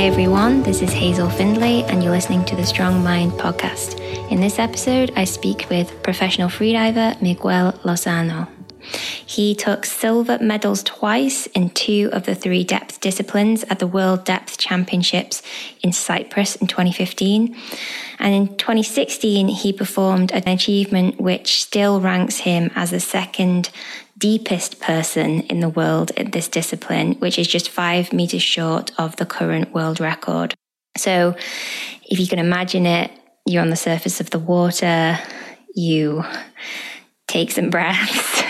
Hi everyone, this is Hazel Findlay, and you're listening to the Strong Mind podcast. In this episode, I speak with professional freediver Miguel Lozano. He took silver medals twice in two of the three depth disciplines at the World Depth Championships in Cyprus in 2015. And in 2016, he performed an achievement which still ranks him as the second deepest person in the world at this discipline, which is just five meters short of the current world record. So, if you can imagine it, you're on the surface of the water, you take some breaths,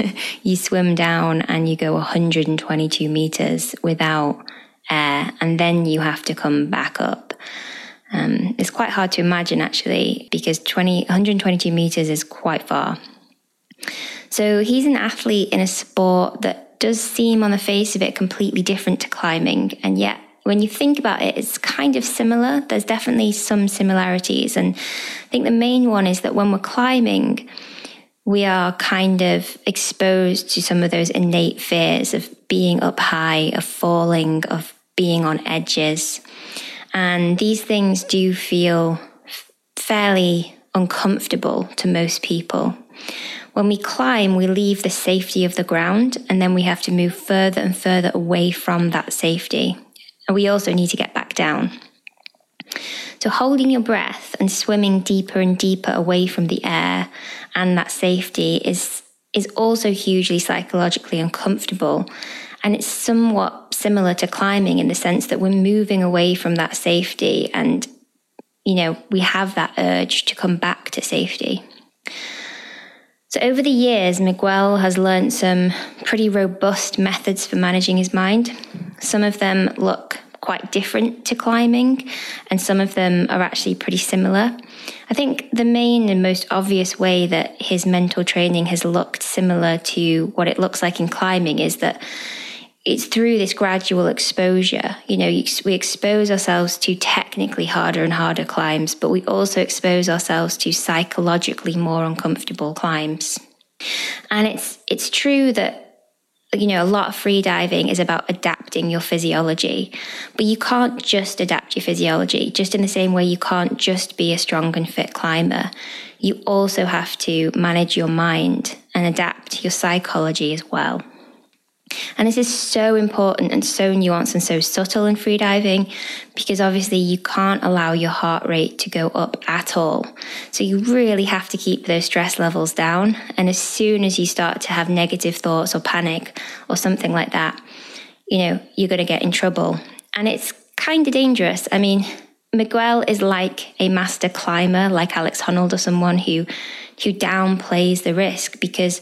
you swim down and you go 122 meters without air, and then you have to come back up. Um, it's quite hard to imagine actually, because 20, 122 meters is quite far. So he's an athlete in a sport that does seem on the face of it completely different to climbing, and yet when you think about it, it's kind of similar. There's definitely some similarities. And I think the main one is that when we're climbing, we are kind of exposed to some of those innate fears of being up high, of falling, of being on edges. And these things do feel fairly uncomfortable to most people. When we climb, we leave the safety of the ground and then we have to move further and further away from that safety. And we also need to get back down. So, holding your breath and swimming deeper and deeper away from the air and that safety is, is also hugely psychologically uncomfortable. And it's somewhat similar to climbing in the sense that we're moving away from that safety and, you know, we have that urge to come back to safety. So, over the years, Miguel has learned some pretty robust methods for managing his mind. Some of them look quite different to climbing, and some of them are actually pretty similar. I think the main and most obvious way that his mental training has looked similar to what it looks like in climbing is that it's through this gradual exposure. You know, we expose ourselves to technically harder and harder climbs, but we also expose ourselves to psychologically more uncomfortable climbs. And it's it's true that you know a lot of free diving is about adapting your physiology, but you can't just adapt your physiology. Just in the same way you can't just be a strong and fit climber. You also have to manage your mind and adapt your psychology as well. And this is so important and so nuanced and so subtle in freediving because obviously you can't allow your heart rate to go up at all. So you really have to keep those stress levels down. And as soon as you start to have negative thoughts or panic or something like that, you know, you're going to get in trouble. And it's kind of dangerous. I mean, Miguel is like a master climber, like Alex Honnold or someone who who downplays the risk because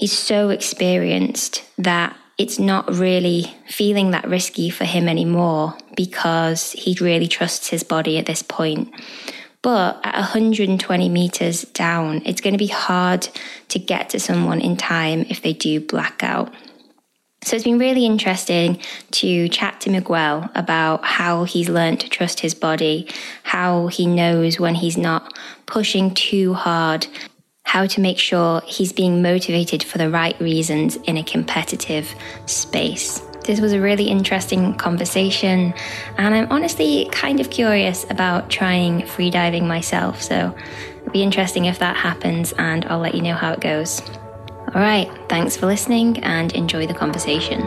he's so experienced that it's not really feeling that risky for him anymore because he really trusts his body at this point. But at 120 meters down, it's going to be hard to get to someone in time if they do blackout. So it's been really interesting to chat to Miguel about how he's learned to trust his body, how he knows when he's not pushing too hard how to make sure he's being motivated for the right reasons in a competitive space. This was a really interesting conversation, and I'm honestly kind of curious about trying freediving myself. So it'll be interesting if that happens, and I'll let you know how it goes. All right, thanks for listening and enjoy the conversation.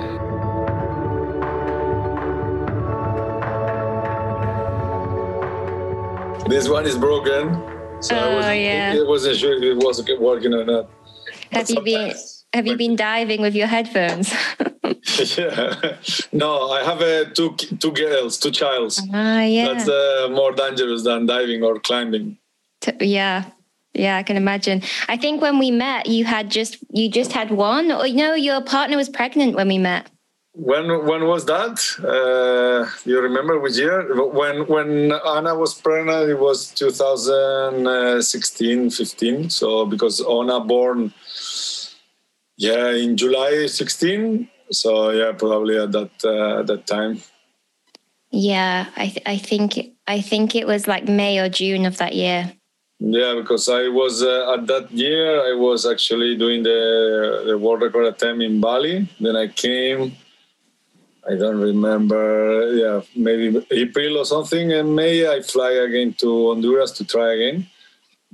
This one is broken. So oh, I yeah. It wasn't sure if it was working or not. Have you been Have you been diving with your headphones? yeah. No, I have uh, two two girls, two childs. Ah, yeah. That's uh, more dangerous than diving or climbing. Yeah, yeah, I can imagine. I think when we met, you had just you just had one, or you know, your partner was pregnant when we met. When when was that? Uh, you remember which year? When when Anna was pregnant, it was 2016, 15. So because Anna born, yeah, in July 16. So yeah, probably at that uh, that time. Yeah, I th- I think I think it was like May or June of that year. Yeah, because I was uh, at that year I was actually doing the the world record attempt in Bali. Then I came I don't remember. Yeah, maybe April or something. And May I fly again to Honduras to try again.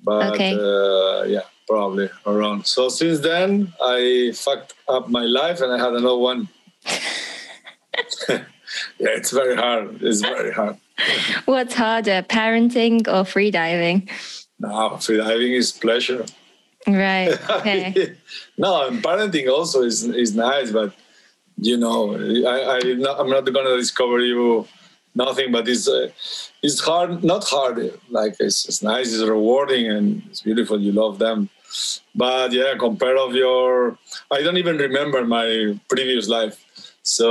But Okay. uh, yeah, probably around. So since then, I fucked up my life and I had another one. yeah, it's very hard. It's very hard. What's harder, parenting or freediving? No, freediving is pleasure. Right. Okay. no, and parenting also is is nice, but you know, I, I not, I'm not gonna discover you nothing, but it's uh, it's hard, not hard. Like it's, it's nice, it's rewarding, and it's beautiful. You love them, but yeah, compare of your, I don't even remember my previous life. So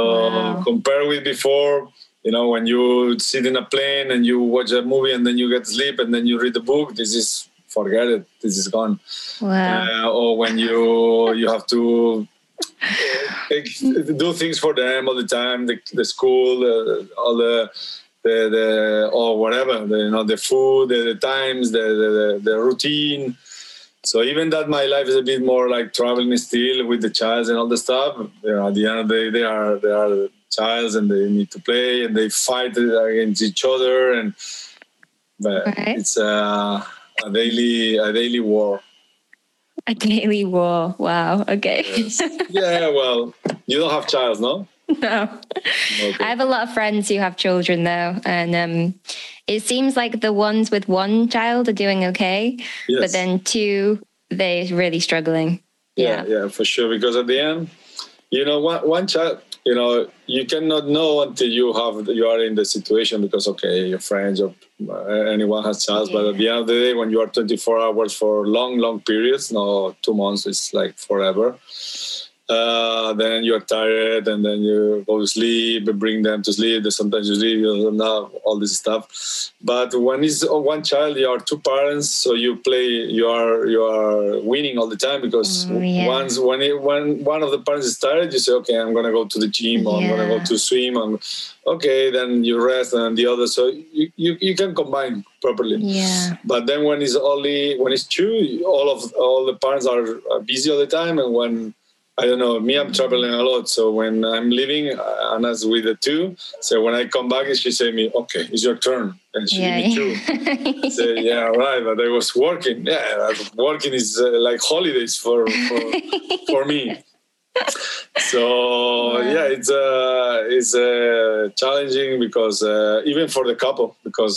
Wow. compare with before. You know, when you sit in a plane and you watch a movie and then you get sleep and then you read the book, this is forget it. This is gone Wow. uh, or when you you have to take, do things for them all the time, the, the school, uh, all the the, the or whatever, the, you know, the food, the, the times, the, the the routine. So even that my life is a bit more like traveling still with the child and all the stuff. You know, at the end of the day, they are they are childs and they need to play and they fight against each other and but Right. it's a, a daily a daily war. A daily war. Wow. Okay. yeah, well, you don't have child, no? no. Okay. I have a lot of friends who have children though, and um, it seems like the ones with one child are doing okay, yes. but then two, they're really struggling. yeah, yeah, for sure. Because at the end, you know, one, one child, you know, you cannot know until you have you are in the situation because okay, your friends or uh, anyone has child, but at the end of the day, when you are 24 hours for long, long periods, no, two months it's like forever. Uh, then you're tired, and then you go to sleep, bring them to sleep. Sometimes you sleep, you don't know all this stuff. But when it's one child, you are two parents, so you play. You are you are winning all the time because Oh, yeah. once when it, when one of the parents is tired, you say, okay, I'm gonna go to the gym, or I'm gonna go to swim. And okay, then you rest, and the other. So you, you, you can combine properly. Yeah. But then when it's only when it's two, all of all the parents are, are busy all the time, and when I don't know, me, I'm traveling a lot. So when I'm leaving, uh, Anna's with the two. So when I come back, she say me, "Okay, it's your turn," and she Yeah. give me two. I say, "Yeah, right." But I was working. Yeah, working is uh, like holidays for for, for me. So Yeah. yeah, it's uh, it's uh, challenging because uh, even for the couple because.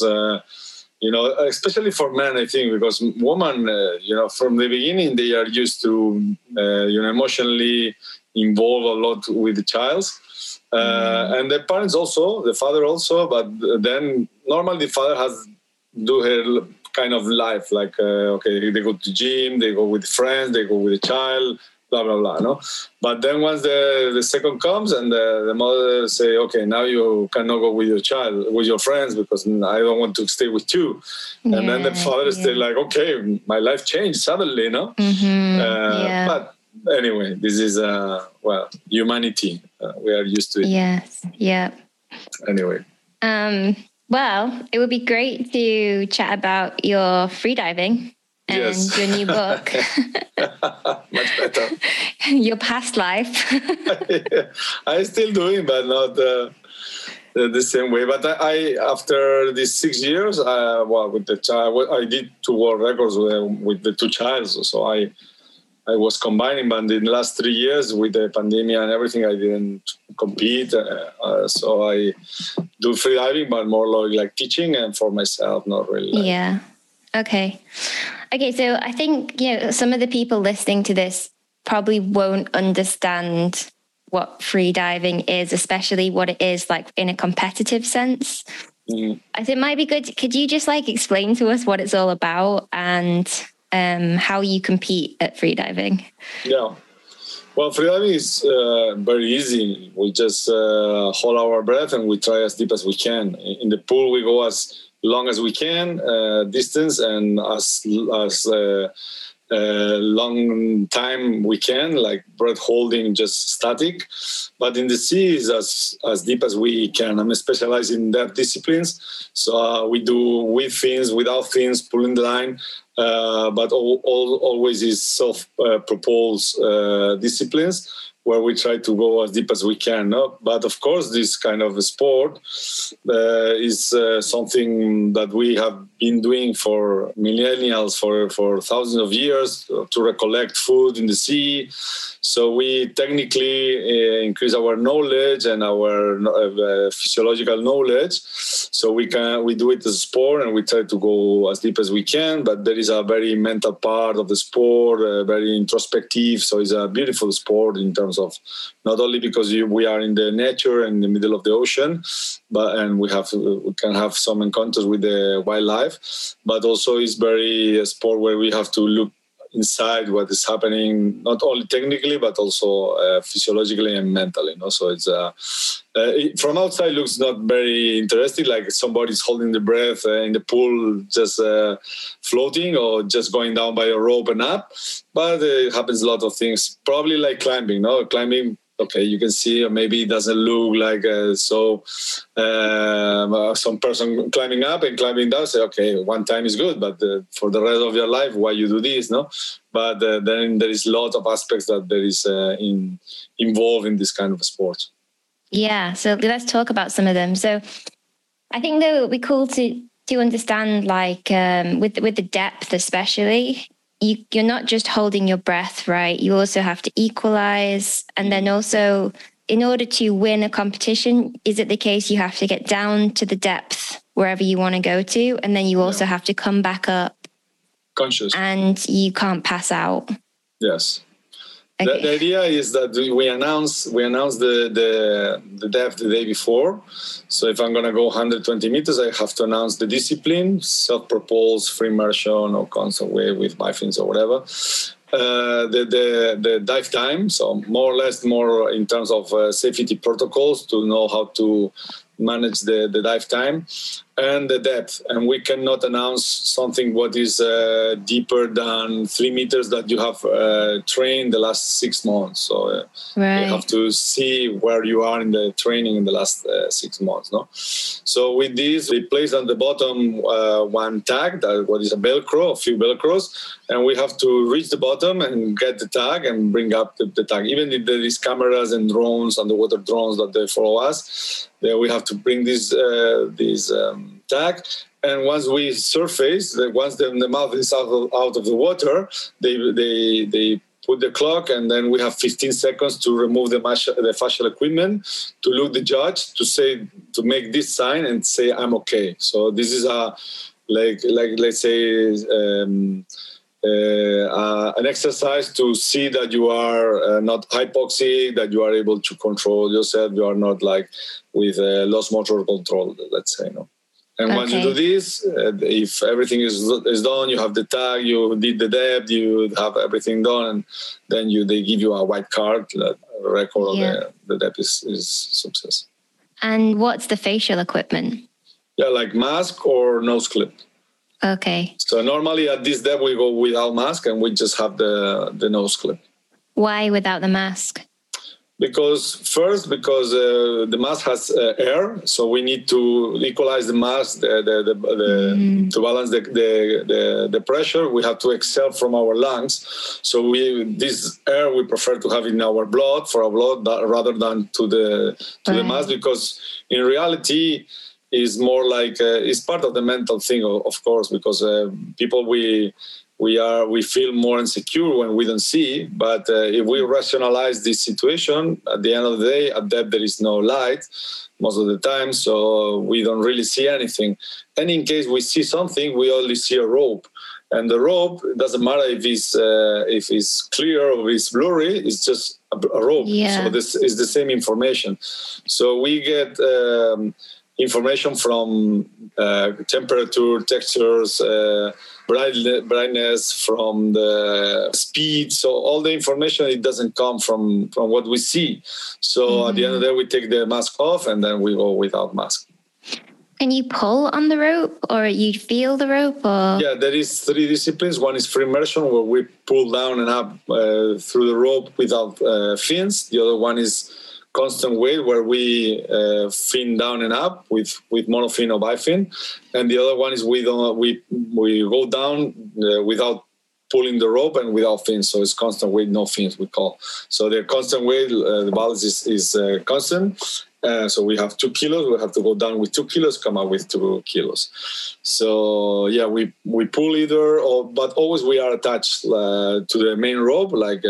You know, especially for men, I think, because women, uh, you know, from the beginning they are used to, uh, you know, emotionally involve a lot with the child, uh, and the parents also, the father also. But then normally the father has do her kind of life, like uh, okay, they go to gym, they go with friends, they go with the child, blah blah blah. No, but then once the the second comes and the, the mother say, okay, now you cannot go with your child, with your friends because I don't want to stay with you. And then the father is still like, okay, my life changed suddenly, no? Mhm, Uh, yeah. But anyway, this is uh, well, humanity. Uh, we are used to it Yes. Yeah. anyway. Um, well, it would be great to chat about your freediving and Yes. your new book, Much better. your past life. I'm still doing, but not uh, the, the same way. But I, I after these six years, uh, well, with the child, I did two world records with, with the two childs. So I, I was combining, but in the last three years with the pandemic and everything, I didn't compete. Uh, uh, so I do freediving, but more like, like teaching and for myself, not really. Like, yeah. Okay. Okay. So I think, you know, some of the people listening to this probably won't understand what free diving is, especially what it is like in a competitive sense. Mm. I think it might be good. Could you just like explain to us what it's all about and um, how you compete at freediving? Yeah. Well, freediving is uh, very easy. We just uh, hold our breath and we try as deep as we can. In the pool, we go as long as we can, uh, distance, and as as uh, uh, long time we can, like breath holding, just static. But in the sea is as as deep as we can. I'm specialized in that disciplines, so uh, we do with fins, without fins, pulling the line. Uh, but all, all, always is self-propulsed uh, disciplines. Where we try to go as deep as we can. No? But of course, this kind of sport uh, is uh, something that we have been doing for millennials, for, for thousands of years, to recollect food in the sea. So we technically uh, increase our knowledge and our uh, physiological knowledge. So we can we do it as a sport, and we try to go as deep as we can. But there is a very mental part of the sport, uh, very introspective. So it's a beautiful sport in terms of not only because you, we are in the nature and the middle of the ocean, but and we have uh, we can have some encounters with the wildlife, but also it's very a sport where we have to look inside what is happening, not only technically but also uh, physiologically and mentally. You know? So it's uh, uh, it, from outside looks not very interesting, like somebody's holding the breath uh, in the pool, just uh, floating or just going down by a rope and up. But it happens a lot of things. Probably like climbing. No, climbing okay, you can see, or maybe it doesn't look like uh, so. Um, uh, some person climbing up and climbing down, say, okay, one time is good, but uh, for the rest of your life, why you do this, no? But uh, then there is a lot of aspects that there is uh, in involved in this kind of sport. Yeah, so let's talk about some of them. So I think that would be cool to to understand, like um, with with the depth, especially you, you're not just holding your breath, right? You also have to equalize. And then also, in order to win a competition, is it the case you have to get down to the depth wherever you want to go to? And then you also yeah. have to come back up conscious and you can't pass out. Yes. Okay. The, the, idea is that we announce we announce the, the the depth the day before. So if I'm gonna go 120 meters, I have to announce the discipline: self-propulsed, free immersion, or constant weight with bifins or whatever. Uh, the, the the dive time, so more or less more in terms of uh, safety protocols to know how to manage the, the dive time and the depth. And we cannot announce something what is uh, deeper than three meters that you have uh, trained the last six months. So uh, right. you have to see where you are in the training in the last uh, six months. No. So with this, we place on the bottom uh, one tag that what is a Velcro, a few Velcros, and we have to reach the bottom and get the tag and bring up the, the tag. Even if there is cameras and drones, and underwater drones that they follow us, we have to bring this uh, this um, tag. And once we surface, once the, the mouth is out of, out of the water, they they they put the clock and then we have 15 seconds to remove the, the facial equipment to look the judge to say to make this sign and say i'm okay so this is a like like let's say um, uh, uh, an exercise to see that you are uh, not hypoxic, that you are able to control yourself, you are not like with uh, lost motor control, let's say. No? And okay. once you do this, uh, if everything is is done, you have the tag, you did the depth, you have everything done, and then you they give you a white card that record yeah. the, the depth is, is success. And what's the facial equipment? Yeah, like mask or nose clip. Okay. So normally at this depth we go without mask and we just have the the nose clip. Why without the mask? Because first, because uh, the mask has uh, air, so we need to equalize the mask, the, the, the, the mm. to balance the, the, the pressure. We have to exhale from our lungs. So we this air we prefer to have in our blood for our blood rather than to the to right. the mask because in reality is more like uh, it's part of the mental thing, of course, because uh, people we we are we feel more insecure when we don't see. But uh, if we rationalize this situation, at the end of the day, at depth there is no light most of the time, so we don't really see anything. And in case we see something, we only see a rope. And the rope it doesn't matter if it's uh, if it's clear or if it's blurry. It's just a, a rope. Yeah. So this is the same information. So we get. Um, information from uh, temperature, textures, uh, brightness, from the speed. So all the information it doesn't come from from what we see. So mm-hmm. at the end of the day, we take the mask off and then we go without mask. Can you pull on the rope or you feel the rope? Or? Yeah, there is three disciplines. One is free immersion where we pull down and up uh, through the rope without uh, fins. The other one is constant weight where we uh, fin down and up with with monofin or bifin, and the other one is we don't we we go down uh, without pulling the rope and without fins. So it's constant weight, no fins, we call. So the constant weight, uh, the balance is, is uh, constant. Uh, so we have two kilos. We have to go down with two kilos, come up with two kilos. So yeah, we we pull either, or but always we are attached uh, to the main rope, like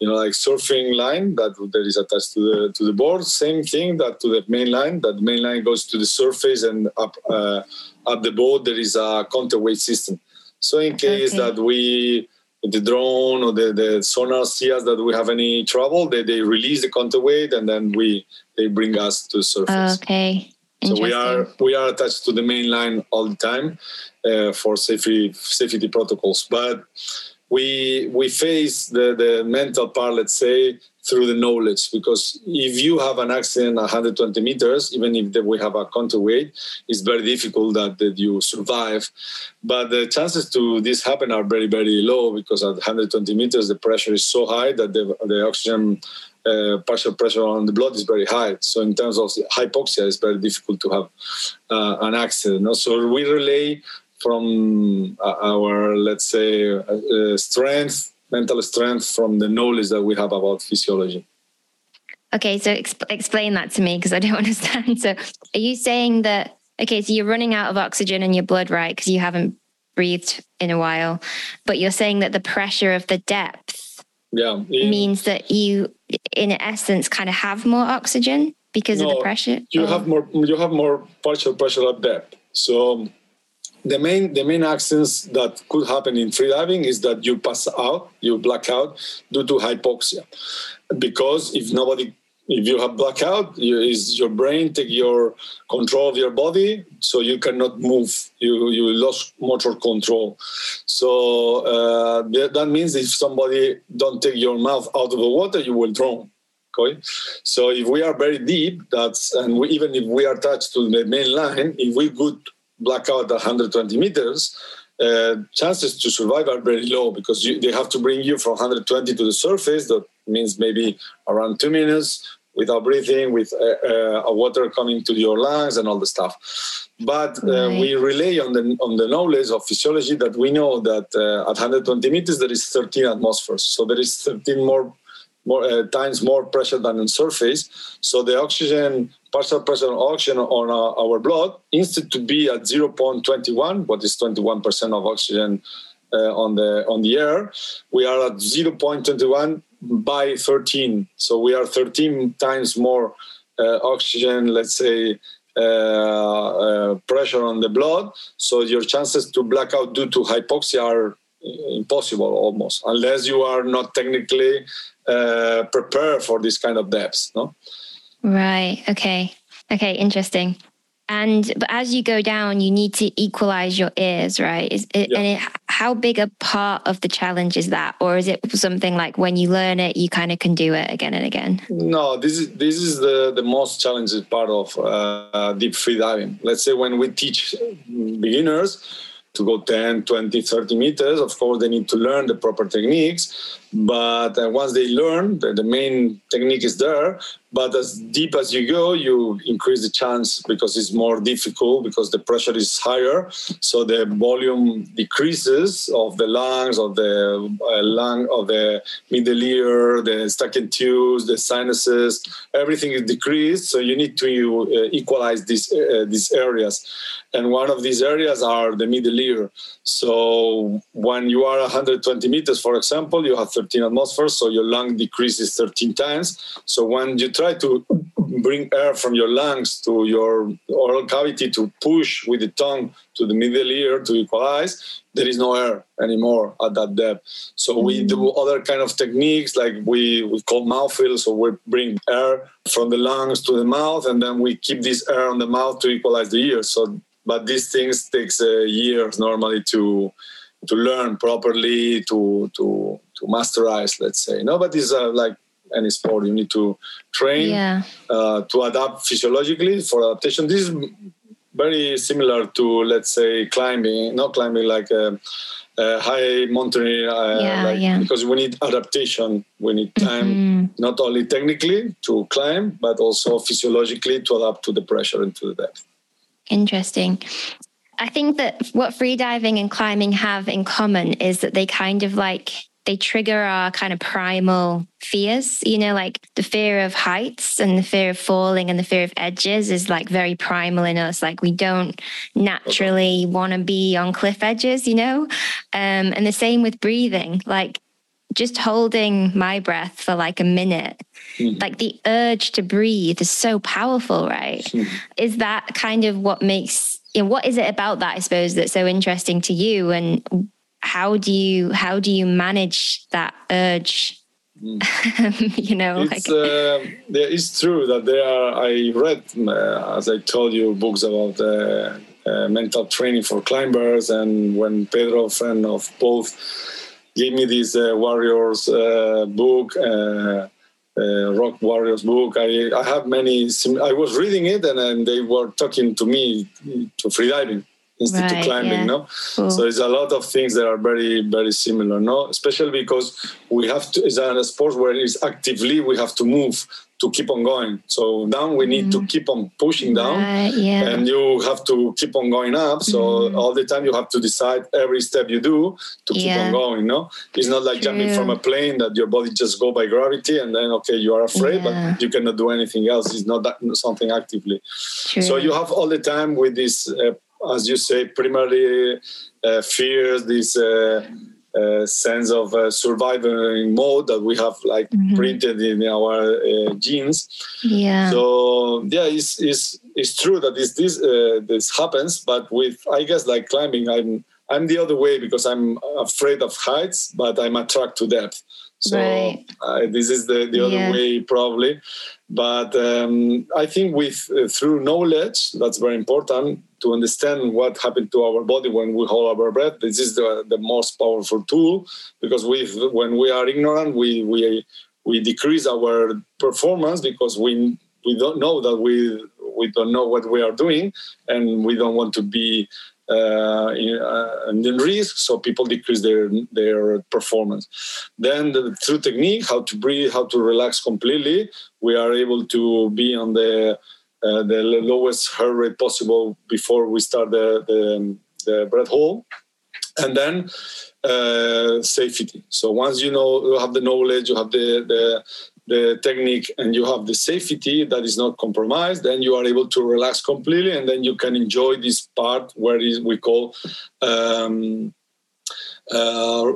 you know, like surfing line that that is attached to the to the board. Same thing that to the main line. That main line goes to the surface and up uh, up the boat. There is a counterweight system. So in case okay. that we the drone or the, the sonar see us that we have any trouble, they, they release the counterweight and then we they bring us to surface. Okay. So we are we are attached to the main line all the time uh, for safety safety protocols. But we we face the, the mental part, let's say, through the knowledge. Because if you have an accident 120 meters, even if we have a counterweight, it's very difficult that, that you survive. But the chances to this happen are very, very low because at 120 meters, the pressure is so high that the, the oxygen uh, partial pressure on the blood is very high. So in terms of hypoxia, it's very difficult to have uh, an accident. So we relay from uh, our, let's say, uh, strength, mental strength from the knowledge that we have about physiology. Okay, so exp- explain that to me because I don't understand. So are you saying that, okay, so you're running out of oxygen in your blood, right? Because you haven't breathed in a while, but you're saying that the pressure of the depth yeah, means that you, in essence, kind of have more oxygen because no, of the pressure. You have more. You have more partial pressure at depth. So the main the main accidents that could happen in freediving is that you pass out, you black out due to hypoxia, because if nobody if you have blackout, you, is your brain take your control of your body, so you cannot move. You you lost motor control. So uh, that means if somebody don't take your mouth out of the water, you will drown. Okay, so if we are very deep, that's and we, even if we are touched to the main line, if we could blackout at 120 meters, uh, chances to survive are very low because you, they have to bring you from 120 to the surface. That means maybe around two minutes without breathing, with uh, uh, water coming to your lungs and all the stuff. But uh, right. we rely on the on the knowledge of physiology that we know that uh, at 120 meters there is 13 atmospheres, so there is 13 more more uh, times more pressure than on surface. So the oxygen partial pressure oxygen on our, our blood instead to be at 0.21, what is 21% of oxygen uh, on the on the air, we are at 0.21 by 13. So we are 13 times more uh, oxygen, let's say, uh, uh, pressure on the blood. So your chances to black out due to hypoxia are impossible almost, unless you are not technically uh, prepared for this kind of depths. No. Right. Okay. Okay. Interesting. And but as you go down, you need to equalize your ears, right? Is it, yeah. and it, how big a part of the challenge is that, or is it something like when you learn it, you kind of can do it again and again? No, this is this is the the most challenging part of uh, deep free diving. Let's say when we teach beginners to go 10, 20, 30 meters, of course they need to learn the proper techniques but uh, once they learn, the, the, main technique is there. But as deep as you go, you increase the chance because it's more difficult because the pressure is higher. So the volume decreases of the lungs, of the uh, lung, of the middle ear, the Eustachian tubes, the sinuses. Everything is decreased. So you need to uh, equalize these uh, these areas, and one of these areas are the middle ear. So when you are 120 meters, for example, you have 13 atmospheres, so your lung decreases 13 times. So when you try to bring air from your lungs to your oral cavity to push with the tongue to the middle ear to equalize, there is no air anymore at that depth. So we do mm. other kind of techniques like we, we call mouth fill. So we bring air from the lungs to the mouth and then we keep this air on the mouth to equalize the ear. So but these things takes uh, years normally to to learn properly to to to masterize let's say no but it's uh, like any sport you need to train yeah. uh, to adapt physiologically for adaptation this is very similar to let's say climbing not climbing like a, a high mountain uh, yeah, like, yeah. because we need adaptation we need time mm-hmm. not only technically to climb but also physiologically to adapt to the pressure and to the depth Interesting. I think that what freediving and climbing have in common is that they kind of like they trigger our kind of primal fears, you know, like the fear of heights and the fear of falling and the fear of edges is like very primal in us. Like we don't naturally want to be on cliff edges, you know? Um, and the same with breathing, like just holding my breath for like a minute, mm-hmm. like the urge to breathe is so powerful, right? Mm-hmm. Is that kind of what makes, you know, what is it about that, I suppose, that's so interesting to you? And how do you how do you manage that urge mm. you know it's, like uh, it's true that there are i read uh, as i told you books about uh, uh mental training for climbers and when pedro friend of both gave me this uh, warriors uh, book rock warriors book. I i have many i was reading it and, and they were talking to me to freediving. Instead right, of climbing yeah. no? Cool. so it's a lot of things that are very very similar no? Especially because we have to it's a sport where it's actively we have to move to keep on going so down we need mm. to mm-hmm. keep on pushing down yeah. and you have to keep on going up so mm. all the time you have to decide every step you do to keep yeah. on going no it's not like True. jumping from a plane that your body just go by gravity and then okay you are afraid yeah. but you cannot do anything else it's not that something actively True. so you have all the time with this uh, as you say, primarily uh, fears, this uh, sense of uh, survival mode that we have like mm-hmm. printed in our uh, genes. Yeah. So yeah, it's it's, it's true that this this uh, this happens, but with I guess like climbing, I'm I'm the other way because I'm afraid of heights, but I'm attracted to depth. So right. this is the, the other yeah. way probably. But um, I think with uh, through knowledge, that's very important to understand what happened to our body when we hold our breath. This is the, the most powerful tool because we when we are ignorant, we we we decrease our performance because we we don't know that we we don't know what we are doing and we don't want to be uh, in, uh, in risk, so people decrease their their performance. Then the, through technique, how to breathe, how to relax completely, we are able to be on the uh, the lowest heart rate possible before we start the the, the breath hold, and then uh, safety. So once you know you have the knowledge, you have the the the technique and you have the safety that is not compromised, then you are able to relax completely and then you can enjoy this part where is we call um, uh,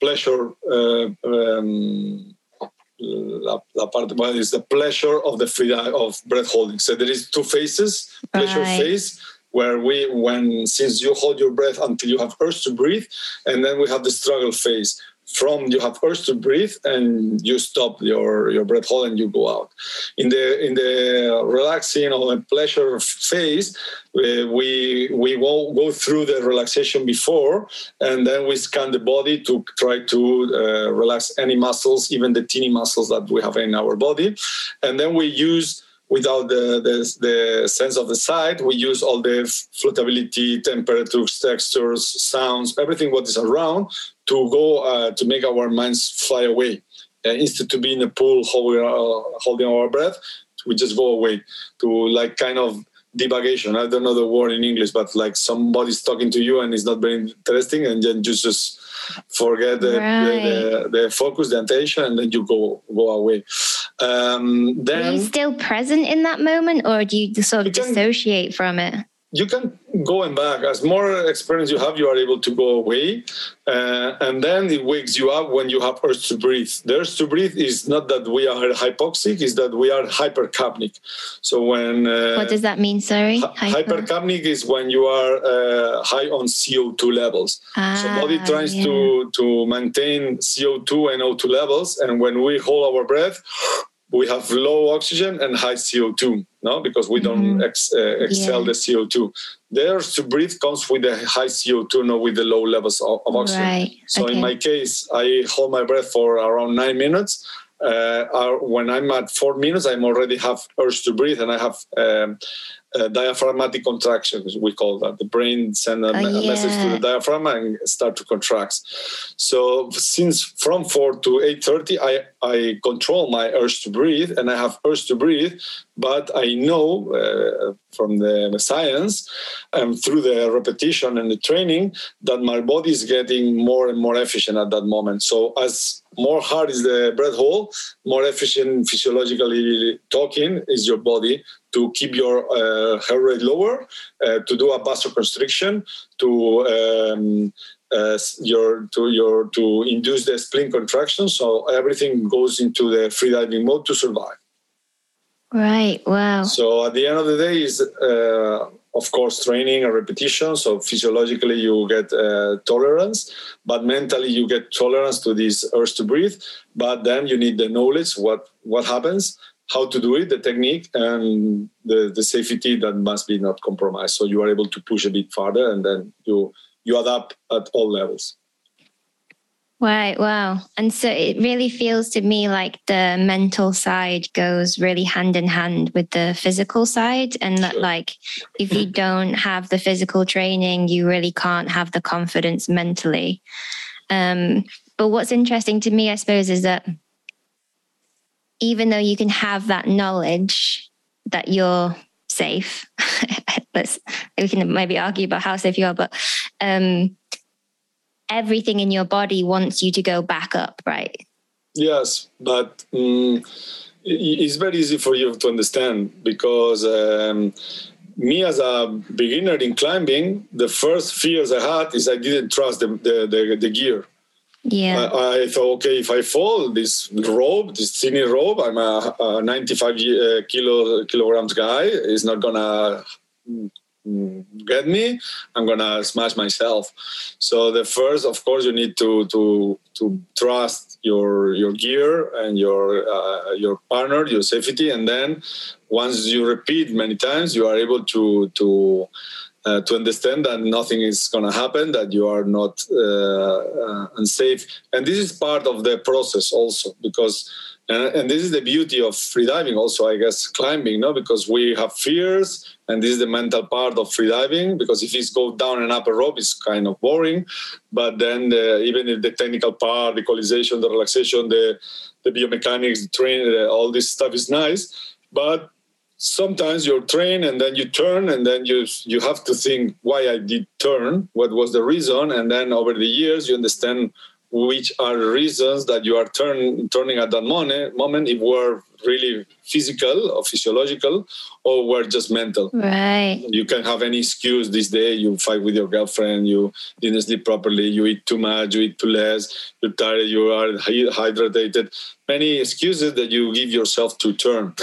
pleasure. Uh, um, la, la parte well, is the pleasure of the free uh, of breath holding. So there is two phases: pleasure right. phase, where we when since you hold your breath until you have urge to breathe, and then we have the struggle phase, from you have urge to breathe and you stop your your breath hold and you go out. In the in the relaxing or pleasure phase we we will go through the relaxation before and then we scan the body to try to uh, relax any muscles even the teeny muscles that we have in our body. And then we use without the, the, the, sense of the sight, we use all the floatability, temperatures, textures, sounds, everything what is around to go uh, to make our minds fly away. Uh, instead to be in a pool holding, uh, holding our breath, we just go away to like kind of divagation. I don't know the word in English, but like somebody's talking to you and it's not very interesting, and then you just forget the, right. the, the, the, focus, the attention, and then you go go away. Um, then Are you still present in that moment, or do you sort of you dissociate from it? You can go and back. As more experience you have, you are able to go away, uh, and then it wakes you up when you have urge to breathe. The urge to breathe is not that we are hypoxic; is that we are hypercapnic. So when uh, what does that mean? Sorry, Hyper. hypercapnic is when you are uh, high on CO two levels. Ah, so body tries yeah. to to maintain CO two and o2 levels, and when we hold our breath we have low oxygen and high CO2, no, because we don't mm-hmm. ex, uh, exhale yeah. the CO2. There to breathe comes with the high CO2, not with the low levels of, of oxygen. Right. So okay. in my case, I hold my breath for around nine minutes. Uh, when I'm at four minutes, I'm already have urge to breathe, and I have um, uh, diaphragmatic contractions. We call that the brain send a, oh, yeah. message to the diaphragm and start to contract. So since from four to eight thirty, I I control my urge to breathe, and I have urge to breathe. But I know uh, from the science and through the repetition and the training that my body is getting more and more efficient at that moment. So as more hard is the breath hold, more efficient physiologically talking is your body to keep your uh, heart rate lower, uh, to do a vasoconstriction, to um, uh, your to your to induce the spleen contraction. So everything goes into the freediving mode to survive. Right. Wow. So at the end of the day, is uh, of course training and repetition so physiologically you get uh, tolerance but mentally you get tolerance to this urge to breathe but then you need the knowledge what what happens how to do it the technique and the, the safety that must be not compromised so you are able to push a bit farther and then you you adapt at all levels Right. Wow. And so it really feels to me like the mental side goes really hand in hand with the physical side. And that, like, if you don't have the physical training, you really can't have the confidence mentally. Um, but what's interesting to me, I suppose, is that even though you can have that knowledge that you're safe, let's, we can maybe argue about how safe you are, but, um, everything in your body wants you to go back up, right? Yes, but um, it's very easy for you to understand because um, me as a beginner in climbing, the first fears I had is I didn't trust the, the, the, the gear. Yeah. I, I, thought, okay, if I fall, this rope, this thin rope, I'm a, a 95 uh, kilo kilograms guy, is not gonna get me. I'm gonna smash myself. So the first of course you need to to to trust your your gear and your uh, your partner your safety. And then once you repeat many times you are able to to uh, to understand that nothing is going to happen, that you are not uh, uh, unsafe. And this is part of the process also, because and, and, this is the beauty of freediving also i guess climbing no? Because we have fears and this is the mental part of freediving because if it's go down and up a rope it's kind of boring. But then the, even if the technical part the equalization the relaxation the, the biomechanics the train all this stuff is nice. But sometimes you're trained and then you turn and then you you have to think why i did turn what was the reason and then over the years you understand which are reasons that you are turn, turning at that moment, moment if we're really physical or physiological or we're just mental. Right. You can have any excuse this day. You fight with your girlfriend, you didn't sleep properly, you eat too much, you eat too less, you're tired, you are hydrated. Many excuses that you give yourself to turn.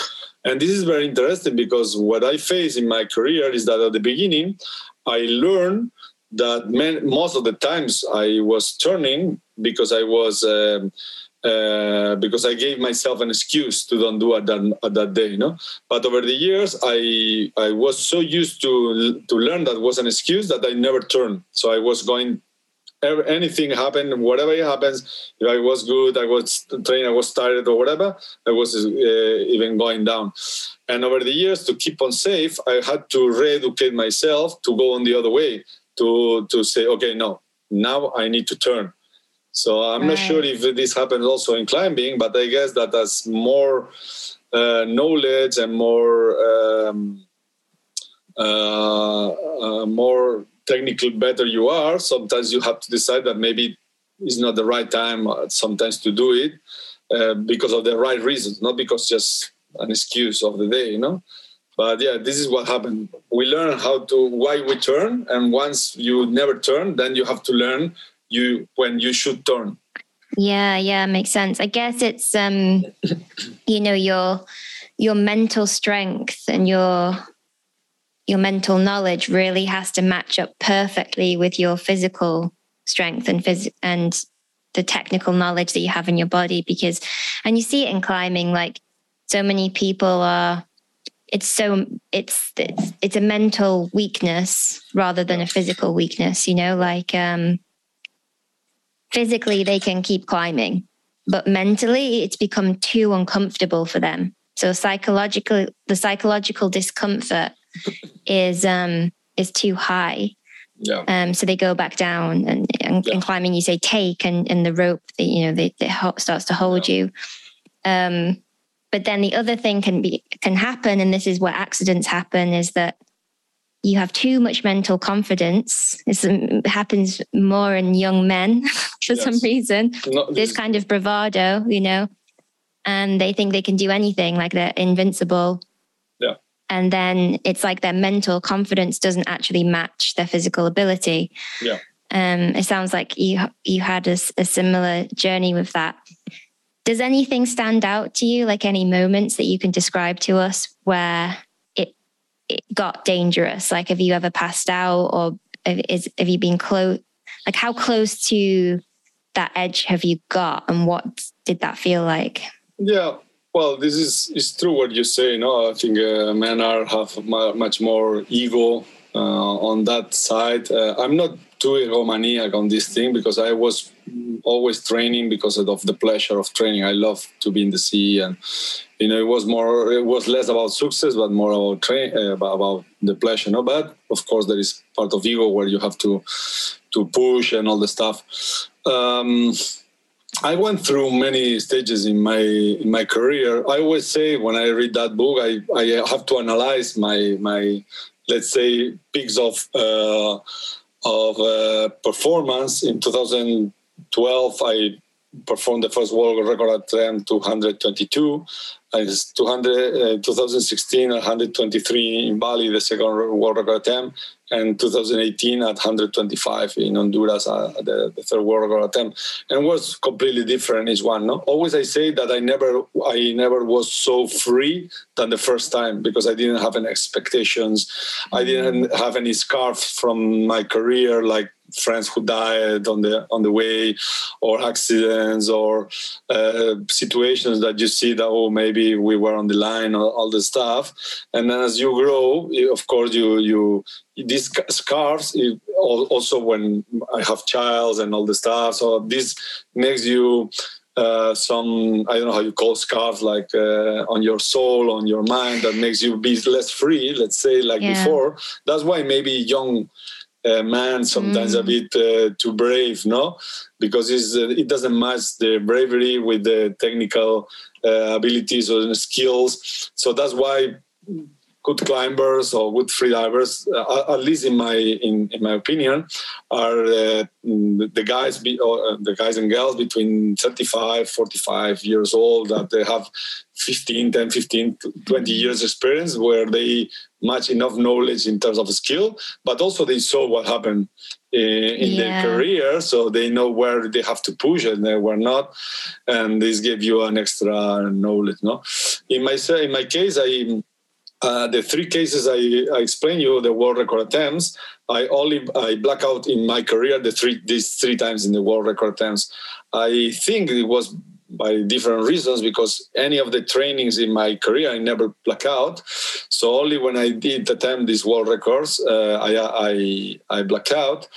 And this is very interesting because what I face in my career is that at the beginning, I learned that most of the times I was turning because I was um, uh, because I gave myself an excuse to don't do it that, at that day, you know. But over the years, I I was so used to to learn that was an excuse that I never turned. So I was going. Anything happened, whatever it happens, if I was good, I was trained, I was tired, or whatever, I was uh, even going down. And over the years, to keep on safe, I had to re-educate myself to go on the other way, to to say, okay, no, now I need to turn so I'm right. not sure if this happens also in climbing, but I guess that as more uh, knowledge and more um, uh, uh, more technical better you are, sometimes you have to decide that maybe it's not the right time uh, sometimes to do it uh, because of the right reasons, not because just an excuse of the day, you know? But yeah this is what happened. We learn how to why we turn and once you never turn then you have to learn you when you should turn. Yeah yeah makes sense. I guess it's um you know your your mental strength and your your mental knowledge really has to match up perfectly with your physical strength and phys- and the technical knowledge that you have in your body because and you see it in climbing like so many people are it's so it's it's, it's a mental weakness rather than a physical weakness you know like um physically they can keep climbing, but mentally it's become too uncomfortable for them. So psychological, the psychological discomfort is um is too high. Yeah. Um, so they go back down and, and, Yeah. and climbing, you say take and, and the rope, the, you know, ho- starts to hold you. Um, but then the other thing can be, can happen. And this is where accidents happen is that you have too much mental confidence. This um, happens more in young men for some reason. No, This kind of bravado, you know, and they think they can do anything like they're invincible. And then it's like their mental confidence doesn't actually match their physical ability. Yeah. Um, it sounds like you you had a similar journey with that. Does anything stand out to you, like any moments that you can describe to us where it it got dangerous? Like, have you ever passed out, or is have you been close? Like, how close to that edge have you got, and what did that feel like? Yeah, well, this is is true what you say. No, I think uh, men are have much more ego uh, on that side. Uh, I'm not too egomaniac on this thing because I was always training because of the pleasure of training. I love to be in the sea, and you know, it was more, it was less about success, but more about train, uh, about, the pleasure. No, but of course, there is part of ego where you have to to push and all the stuff. Um, I went through many stages in my in my career. I always say when I read that book, I, I have to analyze my my let's say peaks of uh, of uh, performance. In 2012, I performed the first world record attempt 222. And it's 200, uh, 2016 123 in Bali, the second world record attempt, and 2018 at 125 in Honduras, uh, the, the third world record attempt, and was completely different each one. No, always I say that I never, I never was so free than the first time because I didn't have any expectations, I didn't have any scarf from my career like friends who died on the on the way or accidents or uh, situations that you see that oh maybe we were on the line or all the stuff and then as you grow you- of course you you these sc- scarves it, also when i have childs and all the stuff so this makes you uh, some I don't know how you call scarves like uh, on your soul, on your mind that makes you be less free. Let's say like Yeah. before. That's why maybe young uh, man sometimes a bit uh, too brave, no, because uh, it doesn't match the bravery with the technical uh, abilities or the skills. So that's why good climbers or good freedivers, uh, at least in my in, in my opinion, are uh, the guys be, uh, the guys and girls between 35 45 years old that they have 15 10 15 20 years experience where they match enough knowledge in terms of skill but also they saw what happened in, in Yeah. their career so they know where they have to push and where not and this gave you an extra knowledge no in my in my case i uh, the three cases I, I explained you, the world record attempts, I only I black out in my career the three these three times in the world record attempts. I think it was by different reasons because any of the trainings in my career I never black out. So only when I did attempt these world records, uh, I, I I black out,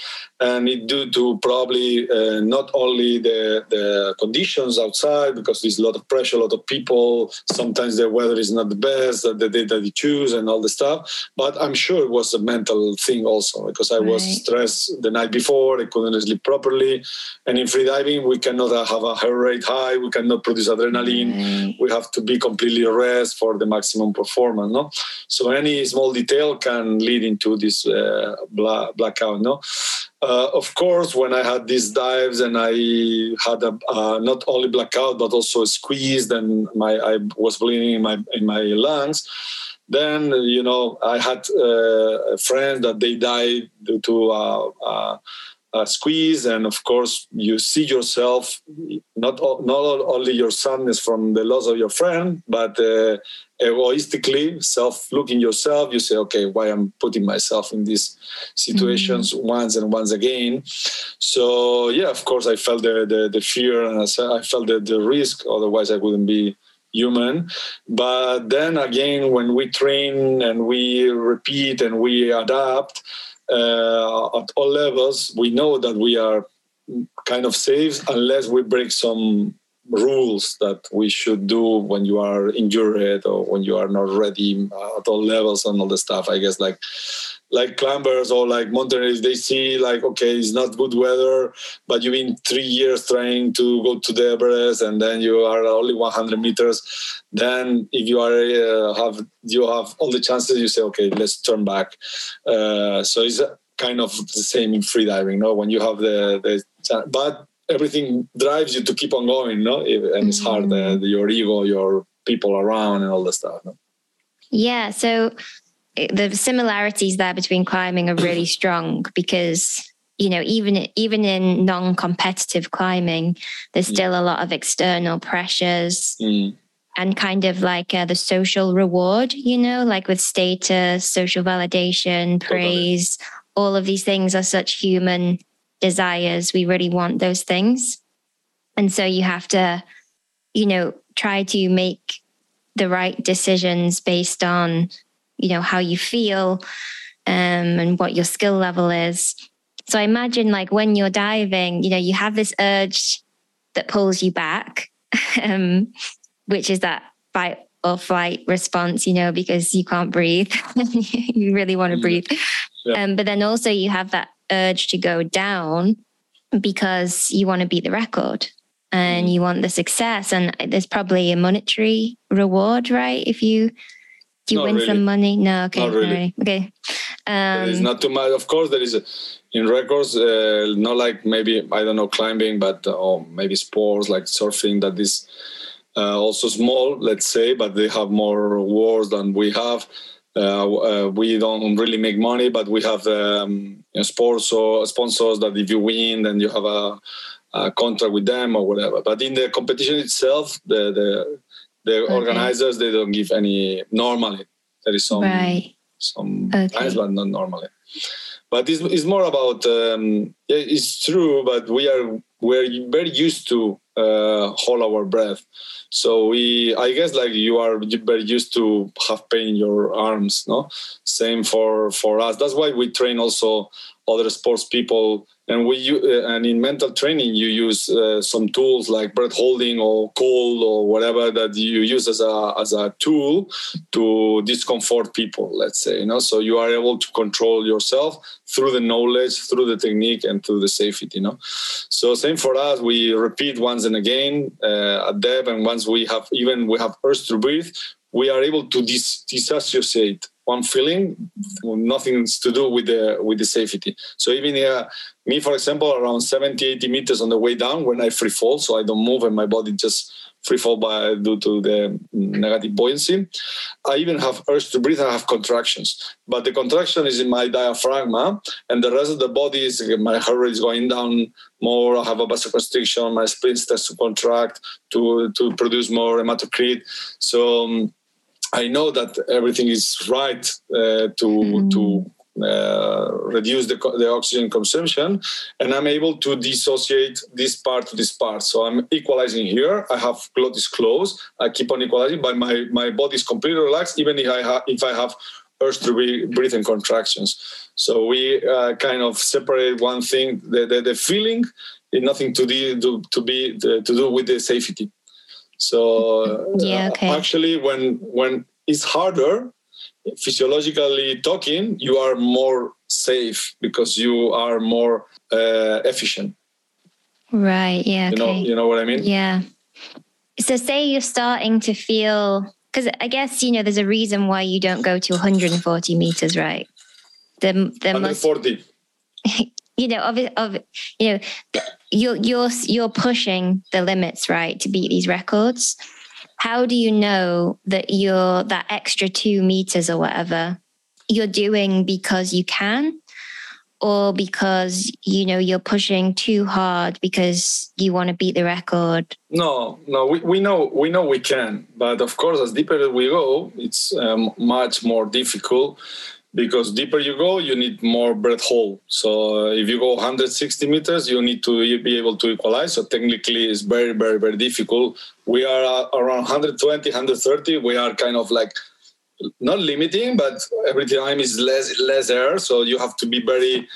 and it due to probably uh, not only the the conditions outside because there's a lot of pressure, a lot of people. Sometimes the weather is not the best, the day that you choose, and all the stuff. But I'm sure it was a mental thing also because I was stressed the night before. I couldn't sleep properly, and in freediving we cannot have a heart rate high. We cannot produce adrenaline Right. we have to be completely rest for the maximum performance no so any small detail can lead into this uh, blackout no uh, of course when i had these dives and i had a, uh, not only blackout but also squeezed and my i was bleeding in my in my lungs then you know i had uh, a friend that they died due to uh, a squeeze and of course you see yourself not not only your sadness from the loss of your friend but uh, egoistically self looking yourself you say okay why i'm putting myself in these situations once and once again? So yeah of course i felt the the, the fear and I i felt the, the risk otherwise i wouldn't be human. But then again when we train and we repeat and we adapt uh, at all levels we know that we are kind of safe unless we break some rules that we should do when you are injured or when you are not ready at all levels and all the stuff. I guess like like climbers or like mountaineers, they see like okay, it's not good weather, but you've been three years trying to go to the Everest, and then you are only 100 meters. Then if you are uh, have you have all the chances, you say okay, let's turn back. Uh, so it's kind of the same in freediving, no? When you have the the but everything drives you to keep on going, no? And it's hard, uh, your ego, your people around, and all the stuff. No? Yeah. So the similarities there between climbing are really strong because you know even even in non-competitive climbing there's mm. still a lot of external pressures mm. and kind of like uh, the social reward you know like with status social validation praise all of these things are such human desires we really want those things and so you have to you know try to make the right decisions based on you know how you feel um, and what your skill level is. So i imagine like when you're diving you know you have this urge that pulls you back um, which is that fight or flight response you know because you can't breathe. You really want to breathe. Yeah. um, but then also you have that urge to go down because you want to beat the record and mm. you want the success. And there's probably a monetary reward right if you you not win really. some money? No, okay, not really. okay. Um, it's not too much. Of course, there is a, in records, uh, not like maybe I don't know climbing, but uh, maybe sports like surfing that is uh, also small, let's say, but they have more rewards than we have. Uh, uh, we don't really make money, but we have um, you know, sports or sponsors that if you win, then you have a, a, contract with them or whatever. But in the competition itself, the the the okay. organizers they don't give any normally there is some right. some okay. times but not normally but it's, it's more about um, it's true but we are we're very used to uh, hold our breath so we i guess like you are very used to have pain in your arms no same for for us that's why we train also other sports people. And we uh, and in mental training you use uh, some tools like breath holding or cold or whatever that you use as a as a tool to discomfort people let's say you know? So you are able to control yourself through the knowledge through the technique and through the safety you know? So same for us we repeat once and again uh, at depth and once we have even we have urge to breathe we are able to dis- disassociate one feeling, nothing to do with the with the safety. So even uh, me, for example, around 70, 80 meters on the way down when I free fall, so I don't move and my body just free fall by due to the negative buoyancy. I even have urge to breathe. I have contractions, but the contraction is in my diaphragm, and the rest of the body is my heart rate is going down more. I have a vasoconstriction. My spleen starts to contract to to produce more hematocrit. So. Um, I know that everything is right uh, to mm. to uh, reduce the, the oxygen consumption and i'm able to dissociate this part to this part. So i'm equalizing here. I have glottis closed i keep on equalizing but my my body is completely relaxed even if i have if i have urge to be breathing contractions. So we uh, kind of separate one thing the, the, the feeling is nothing to, do, to, to be to do with the safety so yeah, okay. uh, actually, when when it's harder, physiologically talking, you are more safe because you are more uh, efficient. Right. Yeah. You okay. know. You know what I mean? Yeah. So say you're starting to feel because I guess you know there's a reason why you don't go to 140 meters, right? The the 140. Must, you know, of, of you know, you're you're you're pushing the limits, right, to beat these records. How do you know that you're that extra two meters or whatever you're doing because you can, or because you know you're pushing too hard because you want to beat the record? No, no, we, we know we know we can, but of course, as deeper we go, it's um, much more difficult because deeper you go, you need more breath hold. So uh, if you go 160 meters, you need to be able to equalize. So technically, it's very, very, very difficult. We are uh, around 120, 130. We are kind of like not limiting, but every time is less less air. So you have to be very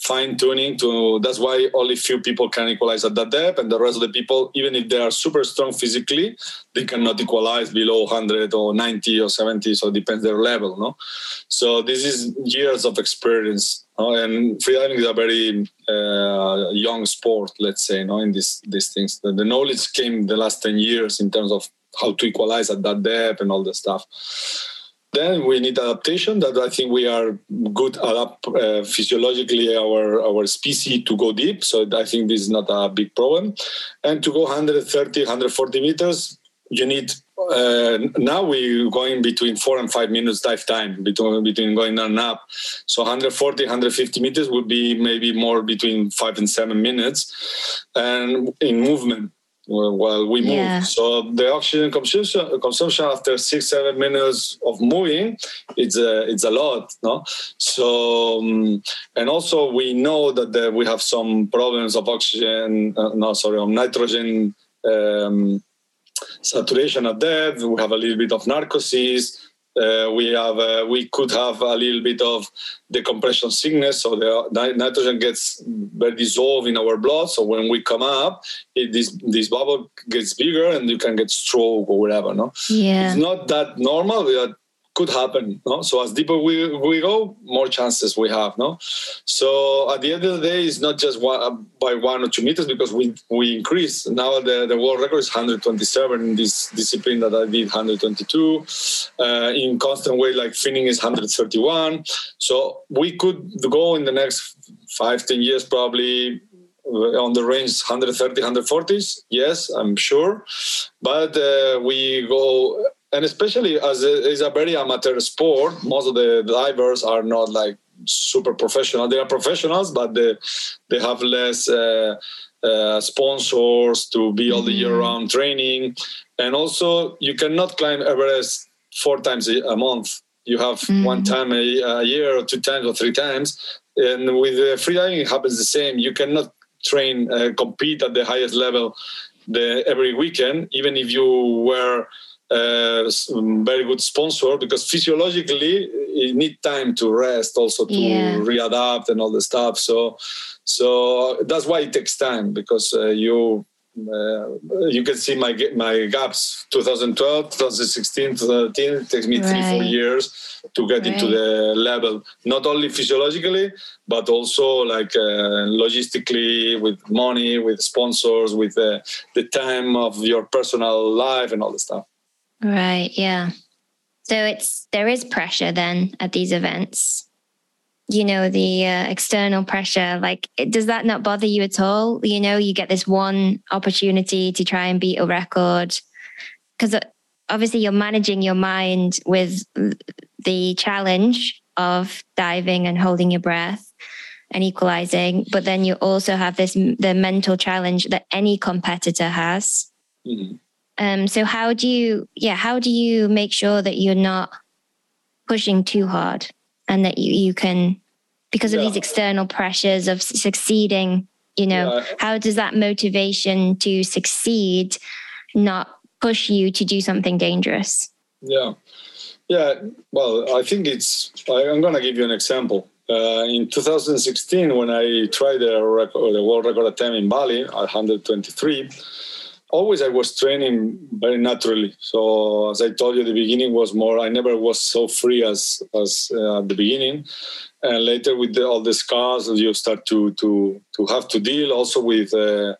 fine tuning to that's why only few people can equalize at that depth and the rest of the people even if they are super strong physically they cannot equalize below 100 or 90 or 70 so it depends their level no? So this is years of experience no? and freediving is a very uh, young sport let's say no in this these things. The, the knowledge came the last 10 years in terms of how to equalize at that depth and all the stuff then we need adaptation that I think we are good adapt uh, physiologically our our species to go deep. So I think this is not a big problem. And to go 130, 140 meters, you need uh, now we're going between four and five minutes dive time between between going down and up. So 140, 150 meters would be maybe more between five and seven minutes, and in movement while we move. Yeah. So the oxygen consumption, consumption after six seven minutes of moving, it's a it's a lot, no. So um, and also we know that the, we have some problems of oxygen, uh, no sorry, of nitrogen. Um, saturation at depth. We have a little bit of narcosis uh, we have uh, we could have a little bit of decompression sickness so the nitrogen gets very dissolved in our blood so when we come up it, this this bubble gets bigger and you can get stroke or whatever no? Yeah. It's not that normal we are could happen. No? So as deeper we, we go, more chances we have. No, so at the end of the day, it's not just one, by one or two meters because we we increase. Now the, the world record is 127 in this discipline that I did 122. Uh, in constant weight, like finning is 131. So we could go in the next five ten years probably on the range 130 140s yes i'm sure but uh, we go and especially as it is a very amateur sport, most of the divers are not like super professional. They are professionals, but they they have less uh, uh, sponsors to be all the year mm-hmm. round training, and also you cannot climb Everest four times a, month. You have mm-hmm. one time a, a, year, or two times, or three times. And with the freediving, it happens the same. You cannot train, uh, compete at the highest level the, every weekend, even if you were uh, very good sponsor because physiologically you need time to rest also to yeah. readapt and all the stuff so so that's why it takes time because uh, you uh, you can see my my gaps 2012 2016 2013 it takes me right. three four years to get right. into the level not only physiologically but also like uh, logistically with money with sponsors with uh, the time of your personal life and all the stuff Right. Yeah. So it's there is pressure then at these events. You know, the uh, external pressure. Like, does that not bother you at all? You know, you get this one opportunity to try and beat a record because uh, obviously you're managing your mind with the challenge of diving and holding your breath and equalizing but then you also have this the mental challenge that any competitor has mm-hmm. Um, so how do you, yeah, how do you make sure that you're not pushing too hard and that you, you can, because of yeah. these external pressures of succeeding, you know, yeah. how does that motivation to succeed not push you to do something dangerous? Yeah. Yeah. Well, I think it's, I'm going to give you an example. Uh, in 2016, when I tried the, record, the world record attempt in Bali at 123, always I was training very naturally. So as I told you, the beginning was more. I never was so free as as uh, at the beginning, and later with the, all the scars, you start to to to have to deal also with. Uh,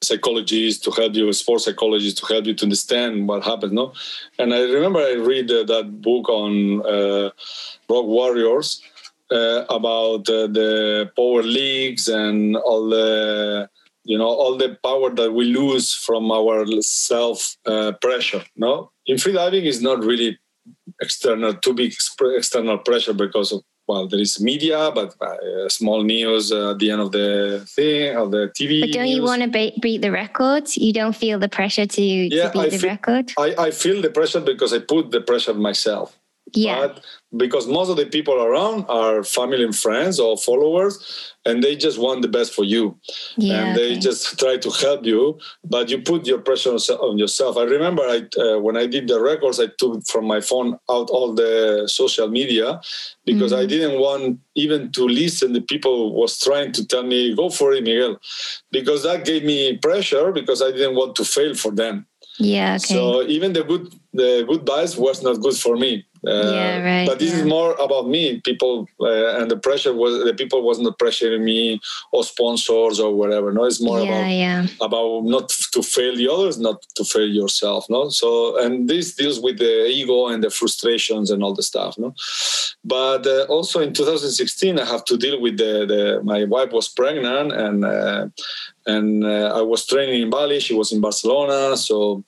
psychologists to help you, sports psychologists to help you to understand what happened. No, and I remember I read uh, that book on uh, Rock Warriors uh, about uh, the power leaks and all the you know all the power that we lose from our self uh, pressure no? In freediving is not really external too big external pressure because of well there is media but uh, small news uh, at the end of the thing of the tv but don't news. you want to beat, beat the record you don't feel the pressure to, yeah, to beat I the feel, record? I, I feel the pressure because i put the pressure myself Yeah. But because most of the people around are family and friends or followers, and they just want the best for you, Yeah. and they okay. just try to help you, but you put your pressure on yourself. I remember I uh, when I did the records, I took from my phone out all the social media because I Mhm. didn't want even to listen. The people was trying to tell me, "Go for it, Miguel," because that gave me pressure because I didn't want to fail for them. yeah. Okay. So even the good the good was not good for me. Uh, Yeah, right, But this is more about me. People uh, and the pressure was the people was not pressuring me or sponsors or whatever. No, it's more yeah. about Yeah. about not to fail the others, not to fail yourself. No, so and this deals with the ego and the frustrations and all the stuff. No, but uh, also in 2016, I have to deal with the, the my wife was pregnant and. And uh, I was training in Bali. She was in Barcelona, so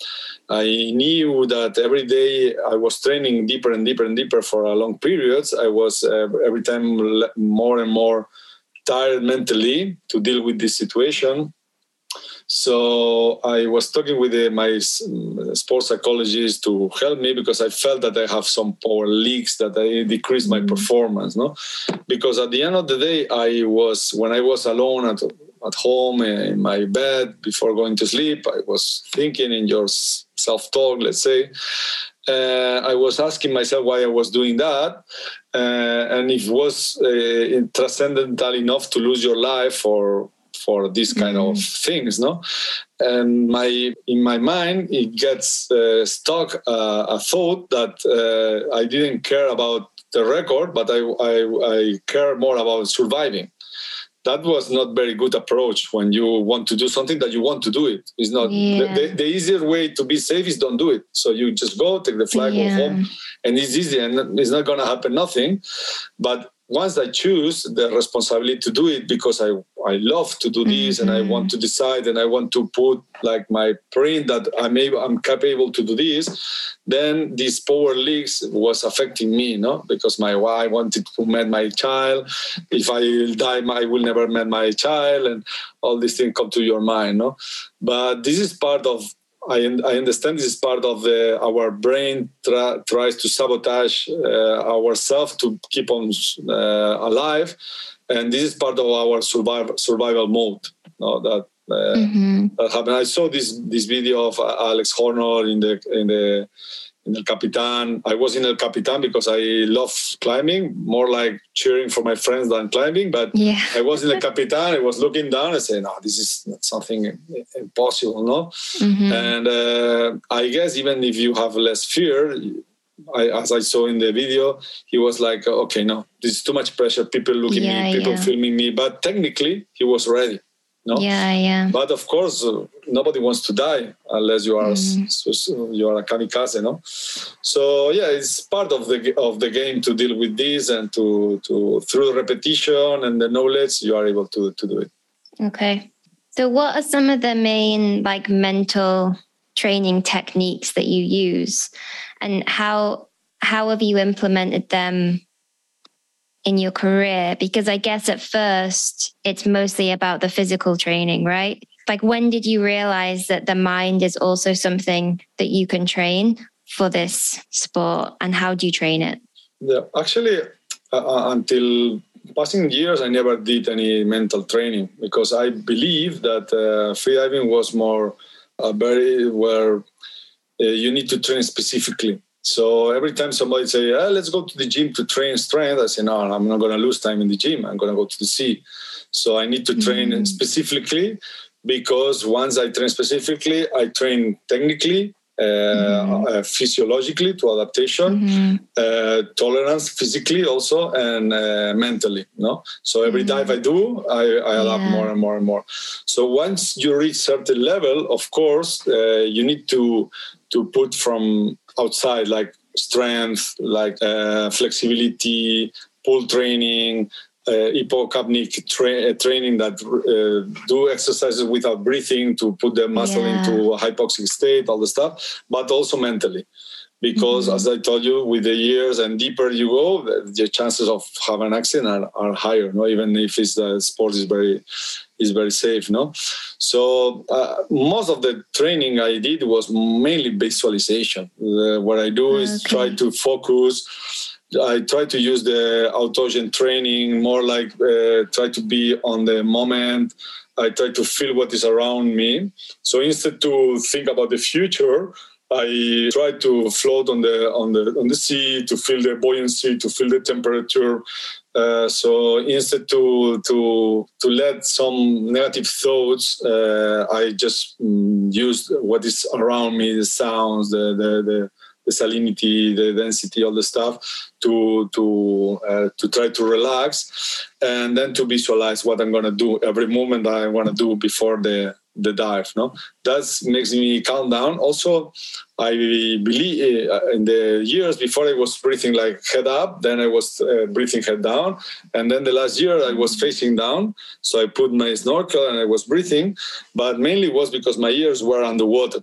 I knew that every day I was training deeper and deeper and deeper for a long periods. I was uh, every time more and more tired mentally to deal with this situation. So I was talking with uh, my sports psychologist to help me because I felt that I have some power leaks that I decreased my Mhm. performance. No, because at the end of the day, I was when I was alone at at home in my bed before going to sleep, I was thinking in your self talk, let's say. Uh, I was asking myself why I was doing that, uh, and if it was uh, transcendental enough to lose your life for for these kind of things, no. And my in my mind, it gets uh, stuck uh, a thought that uh, I didn't care about the record, but I, I I care more about surviving that was not very good approach when you want to do something that you want to do it it's not Yeah. the, the, easier way to be safe is don't do it so you just go take the flag Yeah. go home and it's easy and it's not going to happen nothing but once i choose the responsibility to do it because i i love to do this and i Mhm. want to decide and i want to put like my print that i'm able i'm capable to do this then these power leaks was affecting me no? Because my wife wanted to meet my child. If i die i will never meet my child and all these things come to your mind no? But this is part of I, I understand this is part of the our brain tra- tries to sabotage uh, ourselves to keep on uh, alive, and this is part of our survival survival mode. No, that uh, hmm that happened. I saw this this video of uh, Alex Honnold in the in the in El Capitan. I was in El Capitan because I love climbing, more like cheering for my friends than climbing. But Yeah. I was in El Capitan. I was looking down. I said, "No, this is something impossible." No, hmm and uh, I guess even if you have less fear, I, as I saw in the video, he was like, "Okay, no, this is too much pressure. People looking Yeah, me, people yeah. filming me." But technically, he was ready. No, Yeah. Yeah. but of course, uh, nobody wants to die unless you are Mm. you are a kamikaze, no. So yeah, it's part of the of the game to deal with this and to to through repetition and the knowledge you are able to to do it. Okay. So, what are some of the main like mental training techniques that you use, and how how have you implemented them in your career? Because I guess at first it's mostly about the physical training, right? Like, when did you realize that the mind is also something that you can train for this sport, and how do you train it? Yeah, actually, uh, uh, until passing years, I never did any mental training because I believe that uh, freediving was more uh, very where uh, you need to train specifically. So every time somebody say, ah, "Let's go to the gym to train strength," I say, "No, I'm not going to lose time in the gym. I'm going to go to the sea." So I need to train Mm. specifically because once I train specifically, I train technically, uh, Mhm. uh, physiologically to adaptation, Mhm. uh, tolerance physically also and uh, mentally no so every Mhm. dive i do i, I adapt Yeah. more and more and more so once you reach certain level of course uh, you need to to put from outside like strength like uh, flexibility pull training uh, hypocapnic tra- uh, training that uh, do exercises without breathing to put the muscle Yeah. into a hypoxic state all the stuff but also mentally because mm-hmm. as I told you, with the years and deeper you go, the, the chances of having an accident are, are higher. No, even if it's the sport is very is very safe. No, so uh, most of the training I did was mainly visualization. Uh, what I do is try to focus. I try to use the autogen training more like uh, try to be on the moment. I try to feel what is around me. So instead to think about the future, I try to float on the on the on the sea to feel the buoyancy, to feel the temperature. Uh, so instead to to to let some negative thoughts, uh, I just mm, use what is around me, the sounds, the the, the the salinity, the density, all the stuff to to uh, to try to relax, and then to visualize what I'm gonna do every moment I want to do before the the dive. No, that makes me calm down. Also, I believe uh, in the years before I was breathing like head up, then I was uh, breathing head down, and then the last year I was facing down. So I put my snorkel and I was breathing, but mainly was because my ears were underwater.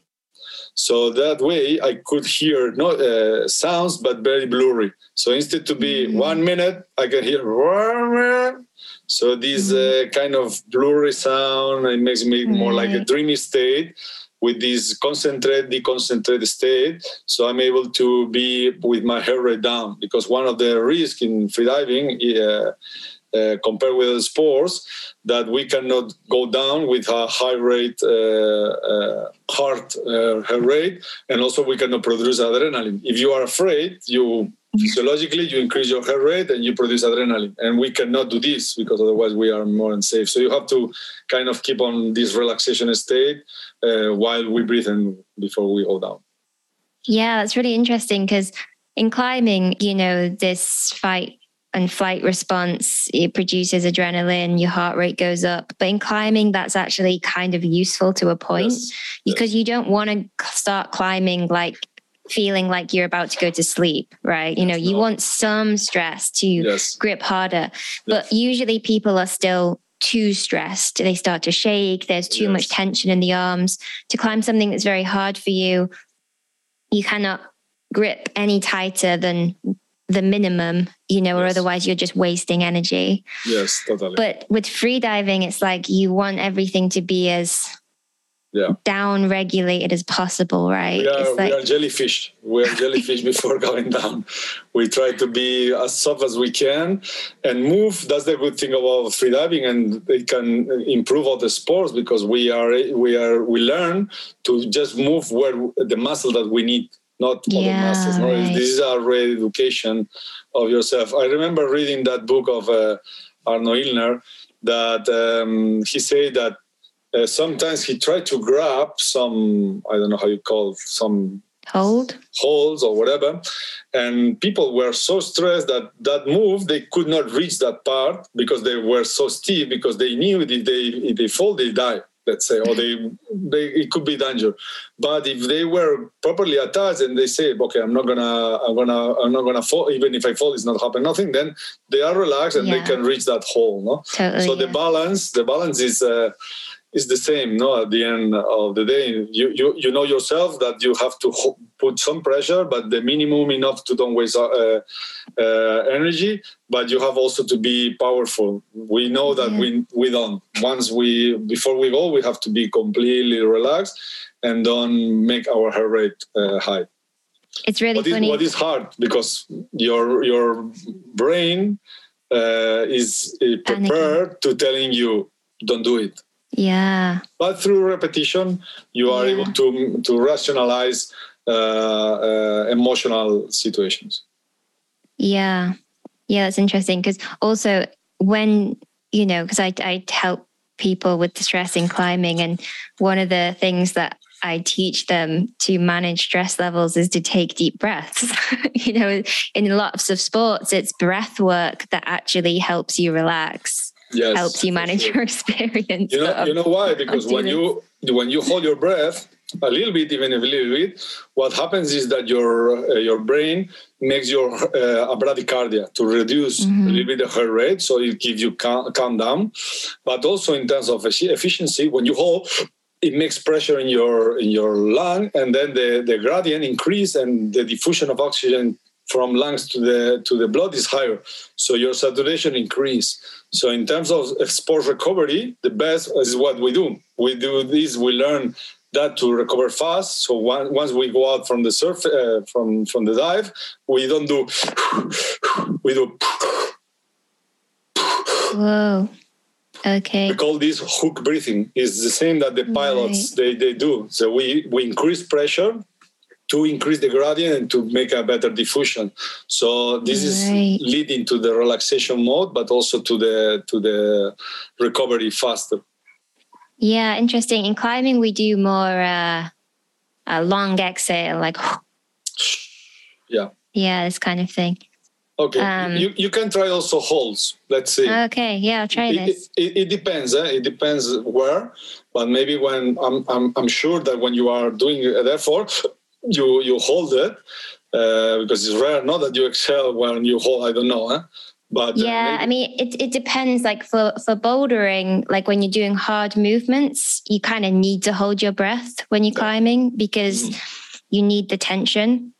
So that way I could hear no uh, sounds, but very blurry. So instead to be mm-hmm. one minute, I can hear so this mm-hmm. uh, kind of blurry sound it makes me more like a dreamy state with this concentrate deconcentrated state so i'm able to be with my heart rate down because one of the risks in freediving uh, uh, compared with sports that we cannot go down with a high rate uh, uh, heart uh, rate and also we cannot produce adrenaline. If you are afraid you physiologically you increase your heart rate and you produce adrenaline. And we cannot do this because otherwise we are more unsafe. So you have to kind of keep on this relaxation state uh, while we breathe and before we go down. Yeah that's really interesting because in climbing you know this fight and flight response it produces adrenaline your heart rate goes up but in climbing that's actually kind of useful to a point yes. because you don't want to start climbing like feeling like you're about to go to sleep, right? You know, you want some stress to yes. grip harder, but yes. usually people are still too stressed. They start to shake. There's too yes. much tension in the arms. To climb something that's very hard for you, you cannot grip any tighter than the minimum, you know, or otherwise you're just wasting energy. Yes, totally. But with freediving, it's like you want everything to be as yeah. down regulated as possible, right? We are, like... we are jellyfish. We are jellyfish before going down. We try to be as soft as we can and move. That's the good thing about freediving, and it can improve all the sports because we are we are we learn to just move where the muscle that we need, not yeah, other muscles. No? Right. This is a re-education of yourself. I remember reading that book of uh, Arno Ilgner that um, he said that uh, sometimes he tried to grab some i don't know how you call it, some hold holes or whatever and people were so stressed that that move they could not reach that part because they were so stiff because they knew if they if they fall they die let's say or they they it could be danger but if they were properly attached and they say okay i'm not gonna i'm gonna i'm not gonna fall even if i fall it's not happen nothing then they are relaxed and yeah. they can reach that hole no totally, so yeah. the balance the balance is uh, is the same no at the end of the day. You you, you know yourself that you have to ho- put some pressure but the minimum enough to don't waste uh, uh, energy but you have also to be powerful. We know that yeah. we we don't. Once we before we go we have to be completely relaxed and don't make our heart rate uh, high. It's really what funny. is, what is hard? Because your your brain uh, is prepared to telling you don't do it yeah. But through repetition, you are yeah. able to to rationalize uh, uh, emotional situations. Yeah, yeah, that's interesting because also when you know, because I I help people with stress in climbing, and one of the things that I teach them to manage stress levels is to take deep breaths. you know, in lots of sports, it's breath work that actually helps you relax yes, helps you manage sure. your experience. You know, you know why? Because when you when you hold your breath a little bit, even a little bit, what happens is that your uh, your brain makes your uh, bradycardia to reduce mm-hmm. a little bit the heart rate, so it gives you calm, calm down. But also in terms of efficiency, when you hold it makes pressure in your in your lung, and then the, the gradient increase and the diffusion of oxygen from lungs to the to the blood is higher. So your saturation increase. So in terms of sports recovery, the best is what we do. We do this. We learn that to recover fast. So one, once we go out from the surf uh, from from the dive, we don't do. We do. Whoa. Okay. We call this hook breathing. It's the same that the pilots right. they, they do. So we, we increase pressure to increase the gradient and to make a better diffusion. So this right. is leading to the relaxation mode, but also to the to the recovery faster. Yeah, interesting. In climbing, we do more uh, a long exhale, like yeah, yeah, this kind of thing. Okay, um, you, you can try also holes. Let's see. Okay, yeah, I'll try this. It, it, it depends. Eh? It depends where, but maybe when I'm, I'm, I'm sure that when you are doing an effort, you you hold it uh, because it's rare. Not that you exhale when you hold. I don't know. Eh? But uh, yeah, uh, I mean, it it depends. Like for for bouldering, like when you're doing hard movements, you kind of need to hold your breath when you're climbing because mm. you need the tension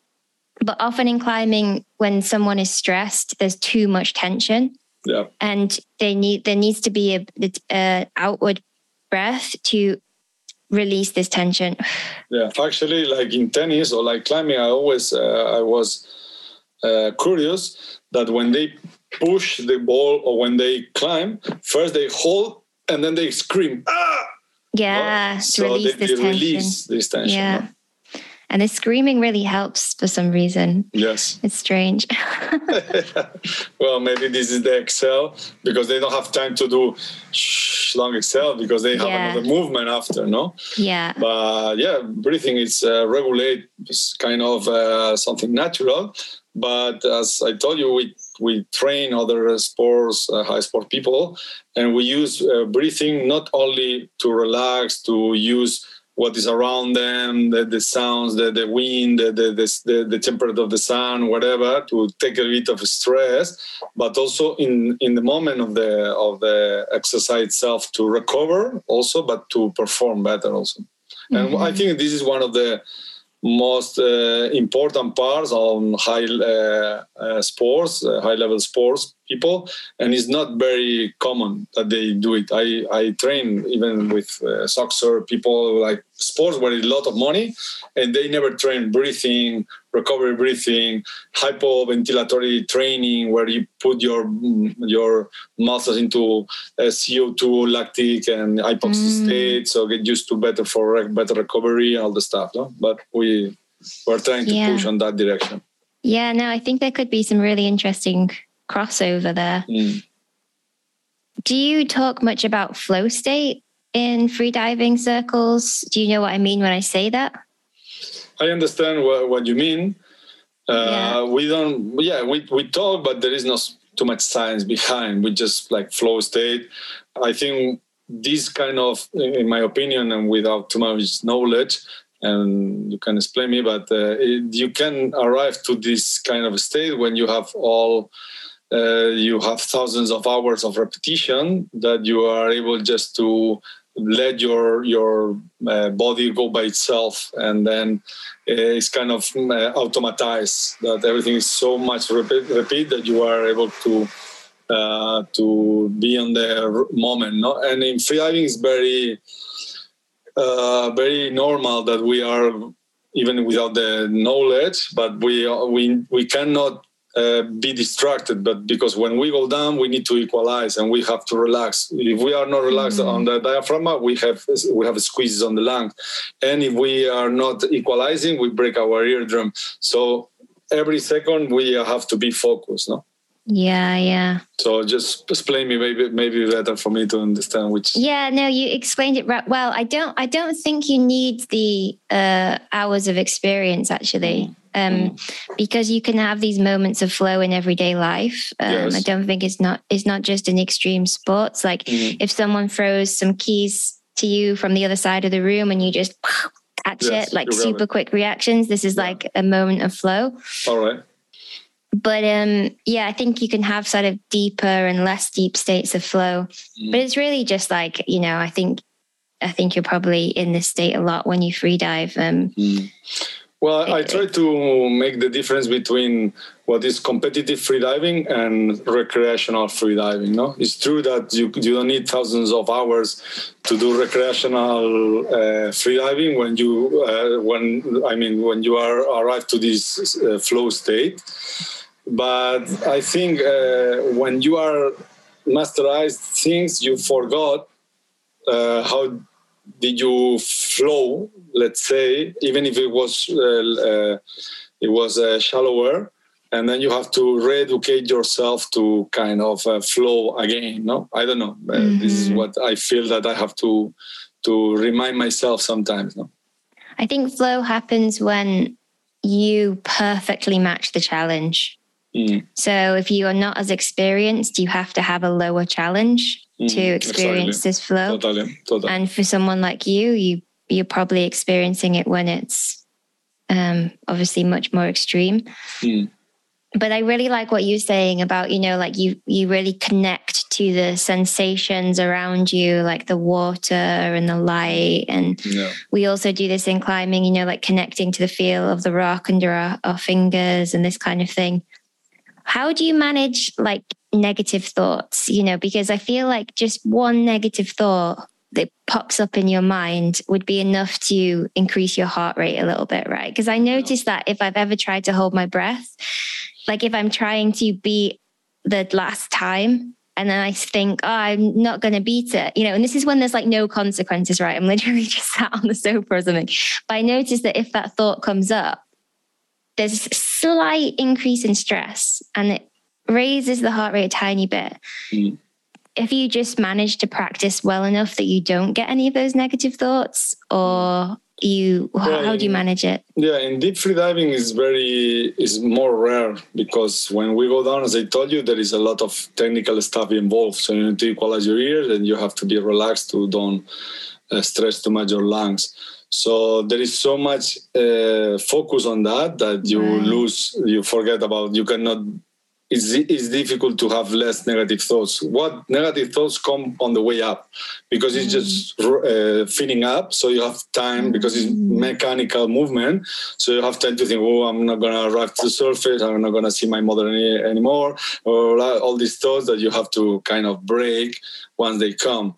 but often in climbing when someone is stressed there's too much tension yeah and they need there needs to be a, a outward breath to release this tension? Yeah actually like in tennis or like climbing i always uh, i was uh, curious that when they push the ball or when they climb first they hold and then they scream ah! Yeah so release they, they release this tension yeah. no? And the screaming really helps for some reason. Yes. It's strange. well, maybe this is the exhale because they don't have time to do long exhale because they have yeah. another movement after, no? Yeah. But yeah, breathing is uh, regulate, it's kind of uh, something natural. But as I told you, we we train other sports, uh, high sport people, and we use uh, breathing not only to relax, to use what is around them, the, the sounds, the, the wind, the, the, the, the temperature of the sun, whatever, to take a bit of stress, but also in, in the moment of the of the exercise itself to recover also, but to perform better also. Mm-hmm. And I think this is one of the most uh, important parts on high uh, uh, sports, uh, high level sports people, and it's not very common that they do it. I, I train even with uh, soccer people like sports where it's a lot of money, and they never train breathing, recovery breathing, hypoventilatory training where you put your your muscles into CO2, lactic, and hypoxia mm. state, so get used to better for better recovery and all the stuff. No? But we we're trying to yeah. push on that direction. Yeah, no, I think there could be some really interesting crossover there. Mm. Do you talk much about flow state in freediving circles? Do you know what I mean when I say that? I understand what, what you mean. Uh, yeah. We don't, yeah, we, we talk, but there is not too much science behind. We just like flow state. I think this kind of, in my opinion, and without too much knowledge, and you can explain me, but uh, it, you can arrive to this kind of state when you have all uh, you have thousands of hours of repetition that you are able just to let your your uh, body go by itself and then uh, it's kind of uh, automatized that everything is so much repeat, repeat that you are able to uh, to be on the moment no? and in freediving it's very uh, very normal that we are even without the knowledge but we we we cannot uh, be distracted but because when we go down we need to equalize and we have to relax if we are not relaxed mm-hmm. on the diaphragm we have we have squeezes on the lung and if we are not equalizing we break our eardrum so every second we have to be focused no yeah, yeah. So just explain me maybe maybe better for me to understand which. Yeah, no, you explained it right. Well, I don't I don't think you need the uh, hours of experience actually. Um, mm. because you can have these moments of flow in everyday life. Um, yes. I don't think it's not it's not just in extreme sports. Like mm. if someone throws some keys to you from the other side of the room and you just catch yes, it like super quick reactions, this is yeah. like a moment of flow. All right. But um, yeah, I think you can have sort of deeper and less deep states of flow. Mm. But it's really just like you know, I think I think you're probably in this state a lot when you free dive. Um, mm. Well, I try to make the difference between what is competitive freediving and recreational freediving. No, it's true that you you don't need thousands of hours to do recreational uh, freediving when you uh, when I mean when you are arrived to this uh, flow state. But I think uh, when you are masterized things, you forgot uh, how did you flow let's say even if it was uh, uh, it was uh, shallower and then you have to re-educate yourself to kind of uh, flow again no i don't know mm-hmm. this is mm-hmm. what i feel that i have to to remind myself sometimes no i think flow happens when you perfectly match the challenge mm. so if you are not as experienced you have to have a lower challenge mm, to experience exactly. this flow. Totally, totally. And for someone like you, you you're probably experiencing it when it's um, obviously much more extreme. Mm. But I really like what you're saying about you know like you you really connect to the sensations around you, like the water and the light. And yeah. we also do this in climbing, you know, like connecting to the feel of the rock under our, our fingers and this kind of thing. How do you manage like negative thoughts, you know, because I feel like just one negative thought that pops up in your mind would be enough to increase your heart rate a little bit, right? Because I noticed that if I've ever tried to hold my breath, like if I'm trying to beat the last time and then I think, oh, I'm not going to beat it, you know, and this is when there's like no consequences, right? I'm literally just sat on the sofa or something. But I noticed that if that thought comes up, there's a slight increase in stress and it raises the heart rate a tiny bit. Mm. If you just manage to practice well enough that you don't get any of those negative thoughts, or you yeah, how do you manage it? Yeah in deep free diving is very is more rare because when we go down as i told you there is a lot of technical stuff involved. So you need to equalize your ears and you have to be relaxed to don't uh, stress too much your lungs. So there is so much uh, focus on that that you right. lose you forget about you cannot it's, it's difficult to have less negative thoughts. What negative thoughts come on the way up because it's just mm. uh, filling up. So you have time because it's mm. mechanical movement. So you have time to think, oh, I'm not going to arrive to the surface. I'm not going to see my mother any, anymore. Or all these thoughts that you have to kind of break once they come.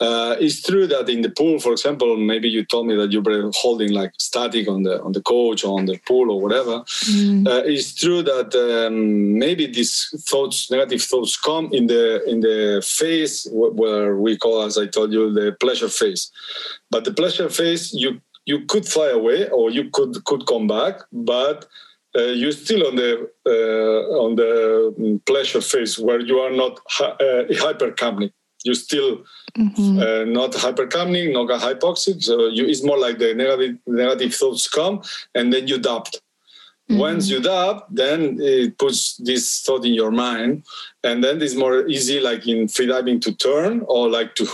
Uh, it's true that in the pool, for example, maybe you told me that you were holding like static on the on the coach or on the pool or whatever. Mm. Uh, it's true that um, maybe these thoughts, negative thoughts, come in the in the phase where we call, as I told you, the pleasure phase. But the pleasure phase, you you could fly away or you could could come back, but uh, you're still on the uh, on the mm, pleasure phase where you are not hi- uh, hypercapnic you still mm-hmm. uh, not hypercapnic, not hypoxic. So you, it's more like the negative negative thoughts come, and then you doubt. Mm-hmm. Once you doubt, then it puts this thought in your mind, and then it's more easy, like in freediving, to turn or like to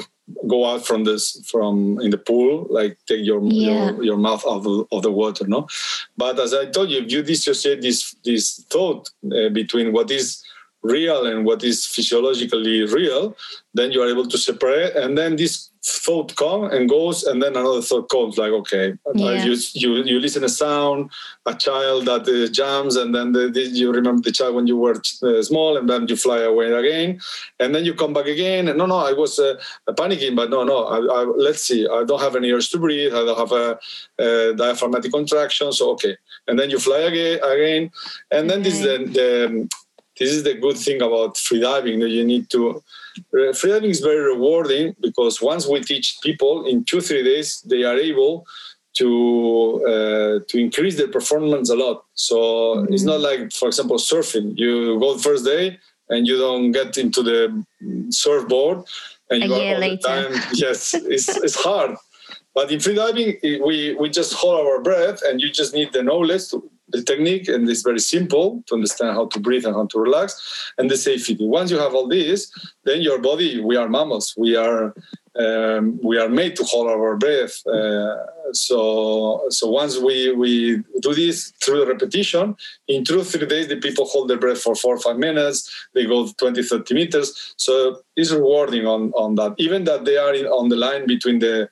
go out from this from in the pool like take your yeah. your, your mouth out of, of, the water no but as i told you if you dissociate this this thought uh, between what is real and what is physiologically real, then you are able to separate. And then this thought comes and goes, and then another thought comes. Like, okay, yeah. you, you you listen a sound, a child that uh, jumps, and then the, the, you remember the child when you were uh, small, and then you fly away again, and then you come back again. And no, no, I was uh, panicking, but no, no. I, I, let's see. I don't have any urge to breathe. I don't have a, a diaphragmatic contraction. So okay, and then you fly again, again, and then this the, the this is the good thing about freediving that you need to uh, freediving is very rewarding because once we teach people in two three days they are able to uh, to increase their performance a lot so mm-hmm. it's not like for example surfing you go the first day and you don't get into the surfboard and a you are all later. the time yes it's, it's hard but in freediving we we just hold our breath and you just need the knowledge to the technique, and it's very simple to understand how to breathe and how to relax, and the safety. Once you have all this, then your body, we are mammals, we are um, we are made to hold our breath. Uh, so, so once we, we do this through the repetition, in two, three days, the people hold their breath for four or five minutes. They go 20, 30 meters. So it's rewarding on, on that. Even that they are in, on the line between the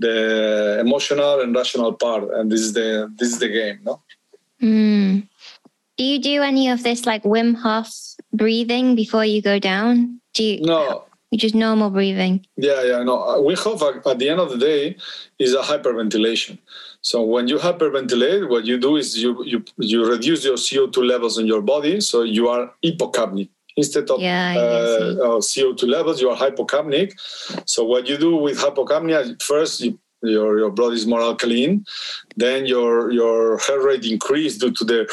the emotional and rational part, and this is the this is the game, no. Mm. Do you do any of this like Wim Hof breathing before you go down? Do you? No, which is normal breathing. Yeah, yeah, no. Wim Hof at the end of the day is a hyperventilation. So when you hyperventilate, what you do is you you you reduce your CO2 levels in your body, so you are hypocapnic. Instead of yeah, uh, CO2 levels, you are hypocapnic. So what you do with hypocapnia, first you your your blood is more alkaline then your your heart rate increase due to the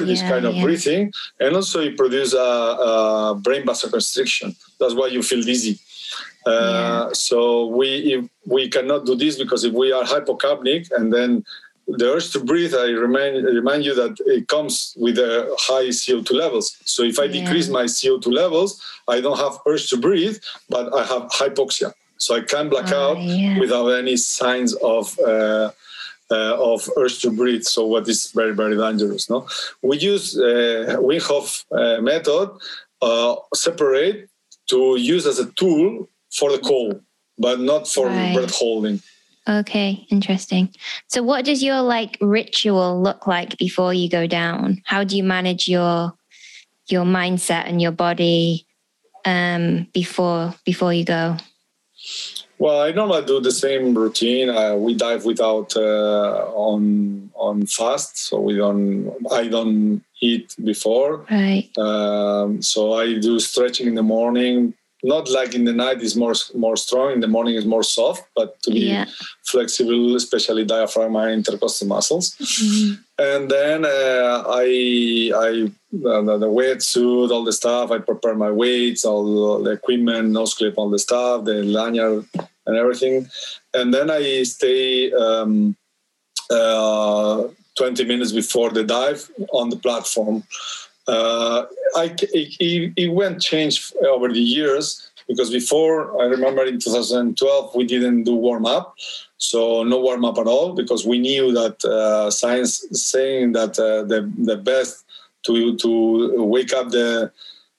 this yeah, kind of yeah. breathing and also you produce a, a, brain vasoconstriction that's why you feel dizzy uh, yeah. so we we cannot do this because if we are hypocapnic and then the urge to breathe, I remind, remind you that it comes with a high CO2 levels. So if I decrease my CO2 levels, I don't have urge to breathe, but I have hypoxia. So I can black oh, out yeah. without any signs of uh, uh, of urge to breathe. So what is very very dangerous. No, we use uh, Wim Hof uh, method uh, separate to use as a tool for the cold, but not for right. breath holding. Okay, interesting. So what does your like ritual look like before you go down? How do you manage your your mindset and your body um before before you go? Well, I normally do the same routine. Uh, we dive without uh, on on fast, so we don't. I don't eat before. Right. Um, so I do stretching in the morning. Not like in the night is more more strong. In the morning is more soft, but to be yeah. flexible, especially diaphragm and intercostal muscles. Mm-hmm. And then uh, I I the, the wetsuit, all the stuff. I prepare my weights, all the equipment, nose clip, all the stuff, the lanyard, and everything. And then I stay um, uh, 20 minutes before the dive on the platform. Uh, I, it, it went change over the years because before I remember in 2012 we didn't do warm up, so no warm up at all because we knew that uh, science saying that uh, the the best to to wake up the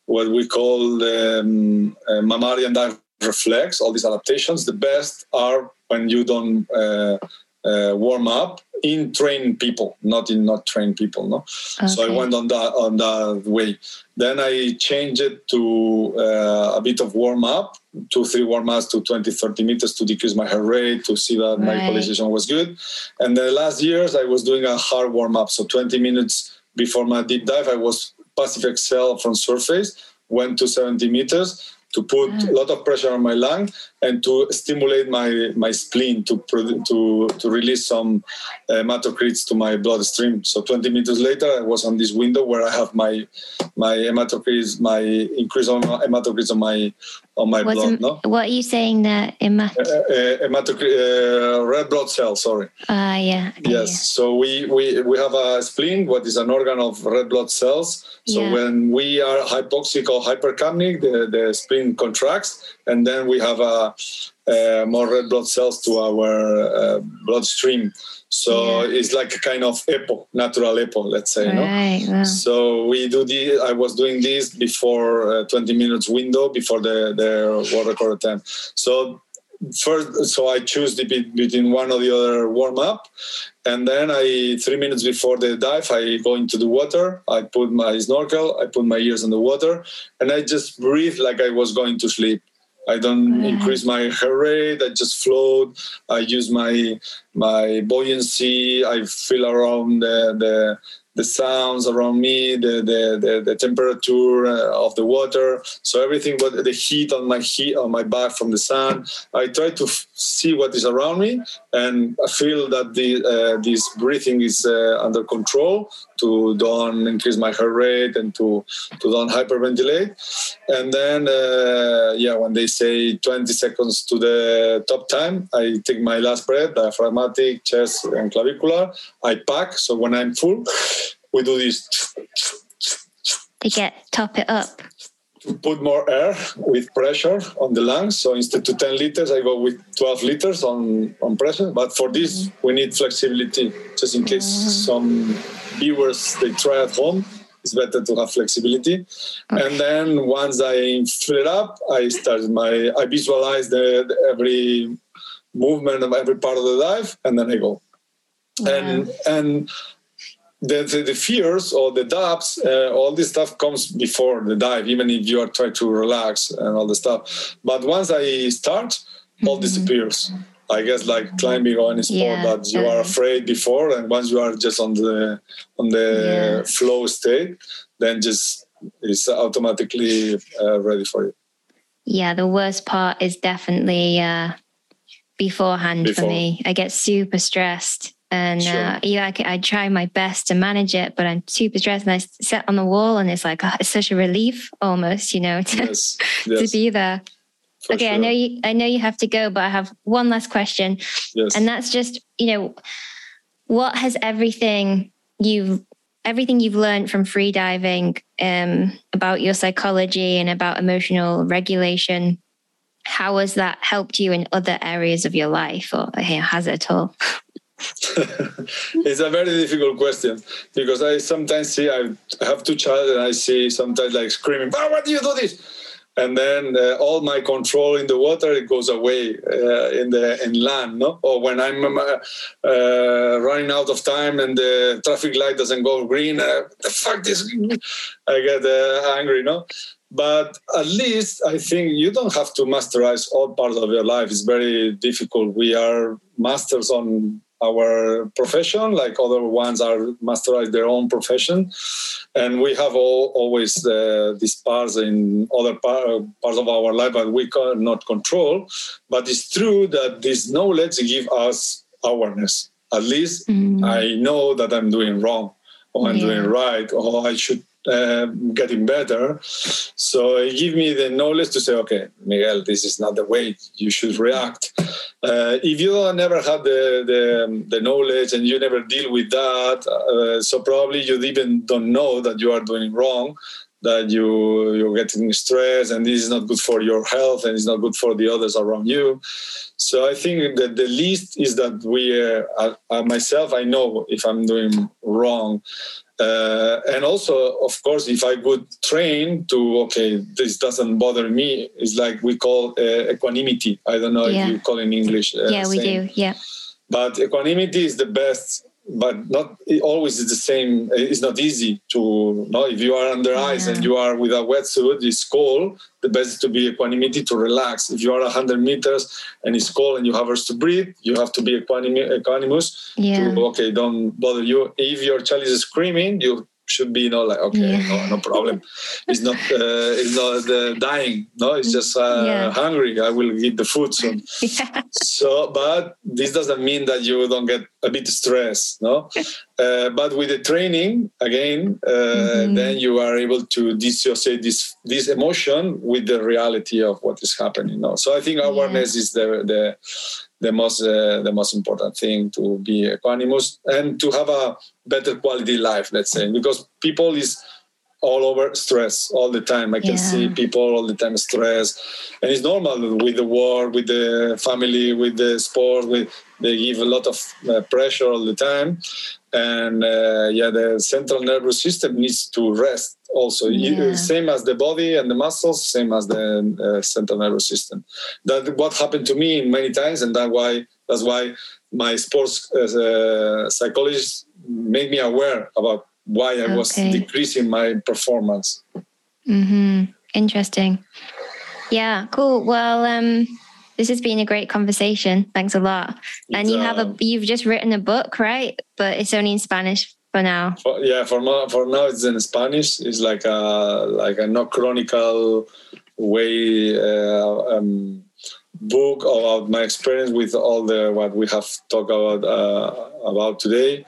what we call the um, uh, mammalian dive reflex, all these adaptations. The best are when you don't uh, uh, warm up in trained people, not in not trained people. No, okay. so I went on that on that way. Then I changed it to uh, a bit of warm up, two three warm ups to 20 30 meters to decrease my heart rate to see that right. my equalization was good. And the last years I was doing a hard warm up, so 20 minutes before my deep dive, I was passive exhale from surface, went to 70 meters to put a lot of pressure on my lung and to stimulate my, my spleen to, to, to release some uh, hematocrits to my bloodstream. So 20 minutes later, I was on this window where I have my my hematocrits, my increase on hematocrits on my on my What's blood. no? What are you saying that hemat- uh, uh, uh, red blood cell, sorry. Ah, uh, yeah. Okay, yes. Yeah. So we, we, we have a spleen, what is an organ of red blood cells. So yeah. when we are hypoxic or hypercapnic, the, the spleen contracts, and then we have a, uh, more red blood cells to our uh, bloodstream. So yeah. it's like a kind of EPO, natural EPO, let's say. Right, no? Wow. So we do this. I was doing this before uh, 20 minutes window before the the world record attempt. So first, so I choose the between one or the other warm up, and then I three minutes before the dive, I go into the water. I put my snorkel. I put my ears in the water, and I just breathe like I was going to sleep. I don't increase my heart rate. I just float. I use my my buoyancy. I feel around the the the sounds around me, the the, the, the temperature uh, of the water. So everything, but the heat on my heat on my back from the sun. I try to f- see what is around me, and I feel that the uh, this breathing is uh, under control to don't increase my heart rate and to to don't hyperventilate. And then uh, yeah, when they say 20 seconds to the top time, I take my last breath, diaphragmatic, chest, and clavicular. I pack. So when I'm full we do this to get top it up. To put more air with pressure on the lungs. So instead to 10 liters i go with 12 liters on on pressure. But for this we need flexibility just in case mm-hmm. some viewers they try at home it's better to have flexibility. Okay. and then once i fill it up i start my i visualize the, the every movement of every part of the dive and then i go. And and the, the, the, fears or the doubts, uh, all this stuff comes before the dive, even if you are trying to relax and all the stuff. But once I start, all mm-hmm. disappears. I guess like climbing or any sport yeah, that you are afraid before, and once you are just on the on the yeah. flow state, then just it's automatically uh, ready for you. Yeah, the worst part is definitely uh, beforehand Before. for me. I get super stressed and sure. uh, yeah, I, I, try my best to manage it, but I'm super stressed. And I sit on the wall, and it's like oh, it's such a relief, almost, you know, to, yes. Yes. to be there. For okay, sure. I know you. I know you have to go, but I have one last question, yes. and that's just you know, what has everything you've everything you've learned from freediving um, about your psychology and about emotional regulation how has that helped you in other areas of your life or has it at all it's a very difficult question because I sometimes see I have two children and I see sometimes like screaming, "Why do you do this?" And then uh, all my control in the water it goes away uh, in the in land, no? Or when I'm uh, uh running out of time and the traffic light doesn't go green, uh, the fuck this, I get uh, angry, no? But at least I think you don't have to masterize all parts of your life. It's very difficult. We are masters on our profession, like other ones are masterize their own profession, and we have all, always uh, these parts in other par- parts of our life that we cannot control. But it's true that this knowledge give us awareness. At least mm. I know that I'm doing wrong, or I'm yeah. doing right, or I should uh, getting better. So it give me the knowledge to say, okay, Miguel, this is not the way you should react. Uh, if you never have the, the, the knowledge and you never deal with that, uh, so probably you even don't know that you are doing wrong that you you're getting stressed and this is not good for your health and it's not good for the others around you so i think that the least is that we uh, uh, myself i know if i'm doing wrong uh, and also, of course, if I would train to, okay, this doesn't bother me, it's like we call uh, equanimity. I don't know yeah. if you call it in English. Uh, yeah, we do. Yeah. But equanimity is the best but not always is the same. Eh, it's not easy to know if you are under yeah. ice and you are with a wetsuit. It's cold. The best to be equanimity to relax. If you are 100 meters and it's cold and you have to breathe, you have to be equanimous. Yeah. To, okay, don't bother you. If your child is screaming, you should be you know like okay yeah. no, no problem it's not uh, it's not uh, dying no it's just uh, yeah. hungry i will eat the food soon yeah. so but this doesn't mean that you don't get a bit stressed no uh, but with the training again uh, mm-hmm. then you are able to dissociate this this emotion with the reality of what is happening no so i think awareness is the the the most uh, the most important thing to be equanimous and to have a better quality life let's say because people is all over stress all the time. I can yeah. see people all the time stress. And it's normal with the war with the family with the sport with they give a lot of uh, pressure all the time. And uh, yeah the central nervous system needs to rest also. Yeah. same as the body and the muscles same as the uh, central nervous system. That what happened to me many times and that why that's why my sports uh, psychologist made me aware about why i okay. was decreasing my performance mm-hmm. interesting yeah cool well um this has been a great conversation. Thanks a lot. And you have a you've just written a book, right? But it's only in Spanish for now. For, yeah, for now, for now it's in Spanish. It's like a like a no chronicle way uh, um, book about my experience with all the what we have talked about uh, about today.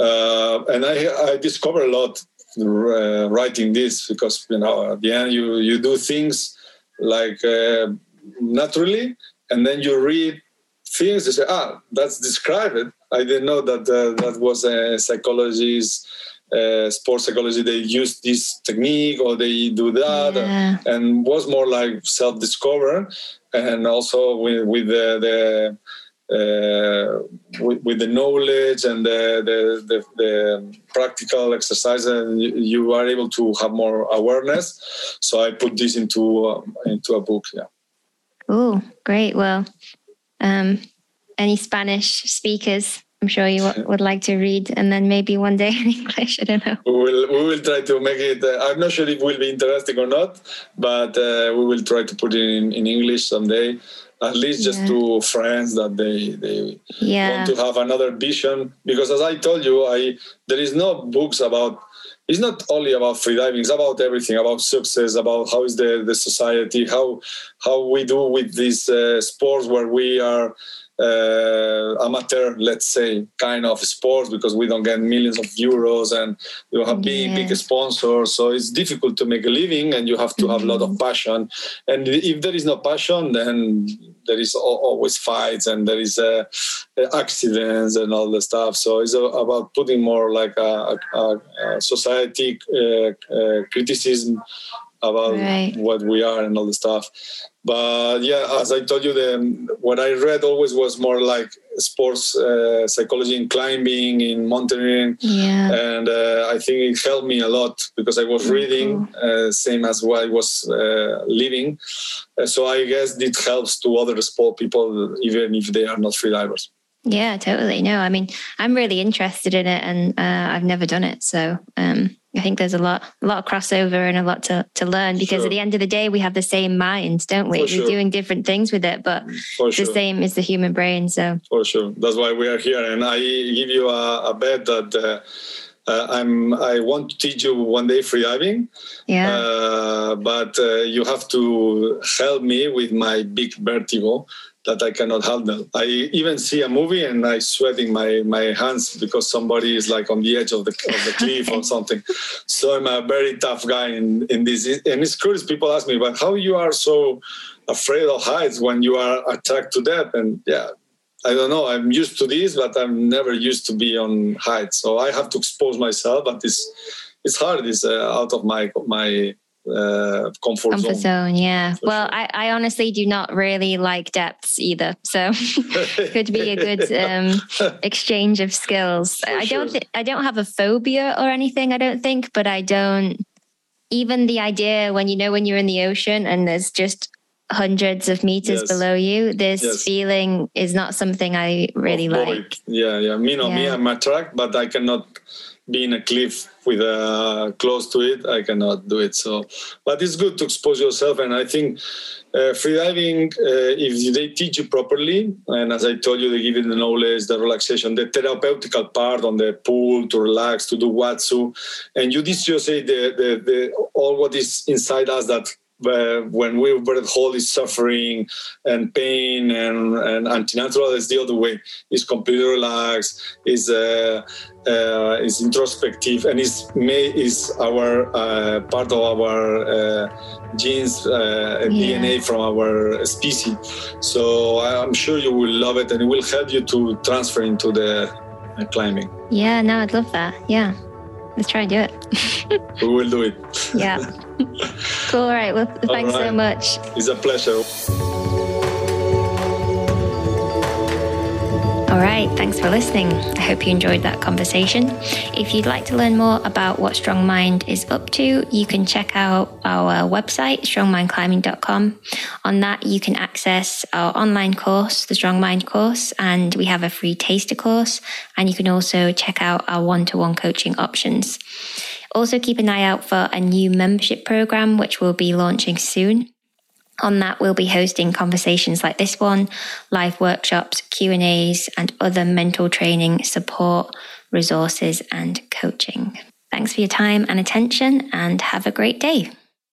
Uh, and I, I discovered a lot uh, writing this because you know at the end you you do things like uh, naturally, and then you read things and say, ah, that's described. I didn't know that uh, that was a psychologist uh, sports psychology they use this technique or they do that Yeah. and was more like self-discover and also with, with the, the with, with the knowledge and the, the, the, the practical exercise and you, you are able to have more awareness so i put this into um, into a book yeah Oh, great. Well, um, any Spanish speakers, I'm sure you w- would like to read, and then maybe one day in English. I don't know. we will we will try to make it uh, i'm not sure if it will be interesting or not but uh, we will try to put it in, in english someday at least just Yeah. to friends that they they Yeah. want to have another vision because as i told you i there is no books about it's not only about freediving it's about everything about success about how is the, the society how how we do with these uh, sports where we are uh, amateur let's say kind of sports because we don't get millions of euros and we don't have big big sponsors. So it's difficult to make a living and you have to have a lot of passion. And if there is no passion then there is always fights and there is uh, accidents and all the stuff. So it's about putting more like a, a, a society uh, uh, criticism about Right. what we are and all the stuff but yeah as i told you the what i read always was more like sports uh, psychology in climbing in mountaineering Yeah. and uh, I think it helped me a lot because I was reading uh, same as what I was uh, living. Uh, so I guess it helps to other sport people even if they are not freedivers. Yeah, totally. No, I mean, I'm really interested in it, and uh, I've never done it, so um, I think there's a lot, a lot of crossover and a lot to to learn. Because Sure. at the end of the day, we have the same minds, don't we? For We're sure. doing different things with it, but For the sure. same is the human brain. So For sure. That's why we are here. And I give you a, a bet that uh, uh, I'm I want to teach you one day freediving. yeah, Uh, but uh, you have to help me with my big vertigo that I cannot handle. I even see a movie and I sweat in my, my hands because somebody is like on the edge of the, of the cliff or something. So I'm a very tough guy in, in this. And it's curious, people ask me, but how you are so afraid of heights when you are attacked to death? And yeah, I don't know. I'm used to this, but I'm never used to be on heights. So I have to expose myself, but it's, it's hard. It's uh, out of my, my, uh, comfort, comfort zone. zone. Yeah. For Well, sure. I, I honestly do not really like depths either, so it could be a good um, exchange of skills. For I don't. sure. I don't have a phobia or anything. I don't think, but I don't. Even the idea when you know when you're in the ocean and there's just hundreds of meters Yes. below you, this Yes. feeling is not something I really like. Yeah, yeah. Me, no, me. I'm attracted, but I cannot be in a cliff with a close to it. I cannot do it. So, but it's good to expose yourself, and I think uh, freediving, uh, if they teach you properly, and as I told you, they give you the knowledge, the relaxation, the therapeutical part on the pool to relax, to do watsu, and you dissociate the, the, the all what is inside us that uh, when we breath hold is suffering and pain and, and antinatural is the other way. It's completely relaxed, is uh, uh, is introspective, and is may is our uh, part of our uh, genes uh, and Yeah. DNA from our species. So I'm sure you will love it, and it will help you to transfer into the uh, climbing. Yeah. No, I'd love that. Yeah. Let's try and do it. We will do it. Yeah. cool. All right. Well, thanks so much. It's a pleasure. All right, thanks for listening. I hope you enjoyed that conversation. If you'd like to learn more about what Strong Mind is up to, you can check out our website, strongmindclimbing.com. On that, you can access our online course, the Strong Mind course, and we have a free taster course. And you can also check out our one to one coaching options. Also, keep an eye out for a new membership program, which we'll be launching soon. On that, we'll be hosting conversations like this one, live workshops, Q&As, and other mental training, support, resources, and coaching. Thanks for your time and attention, and have a great day.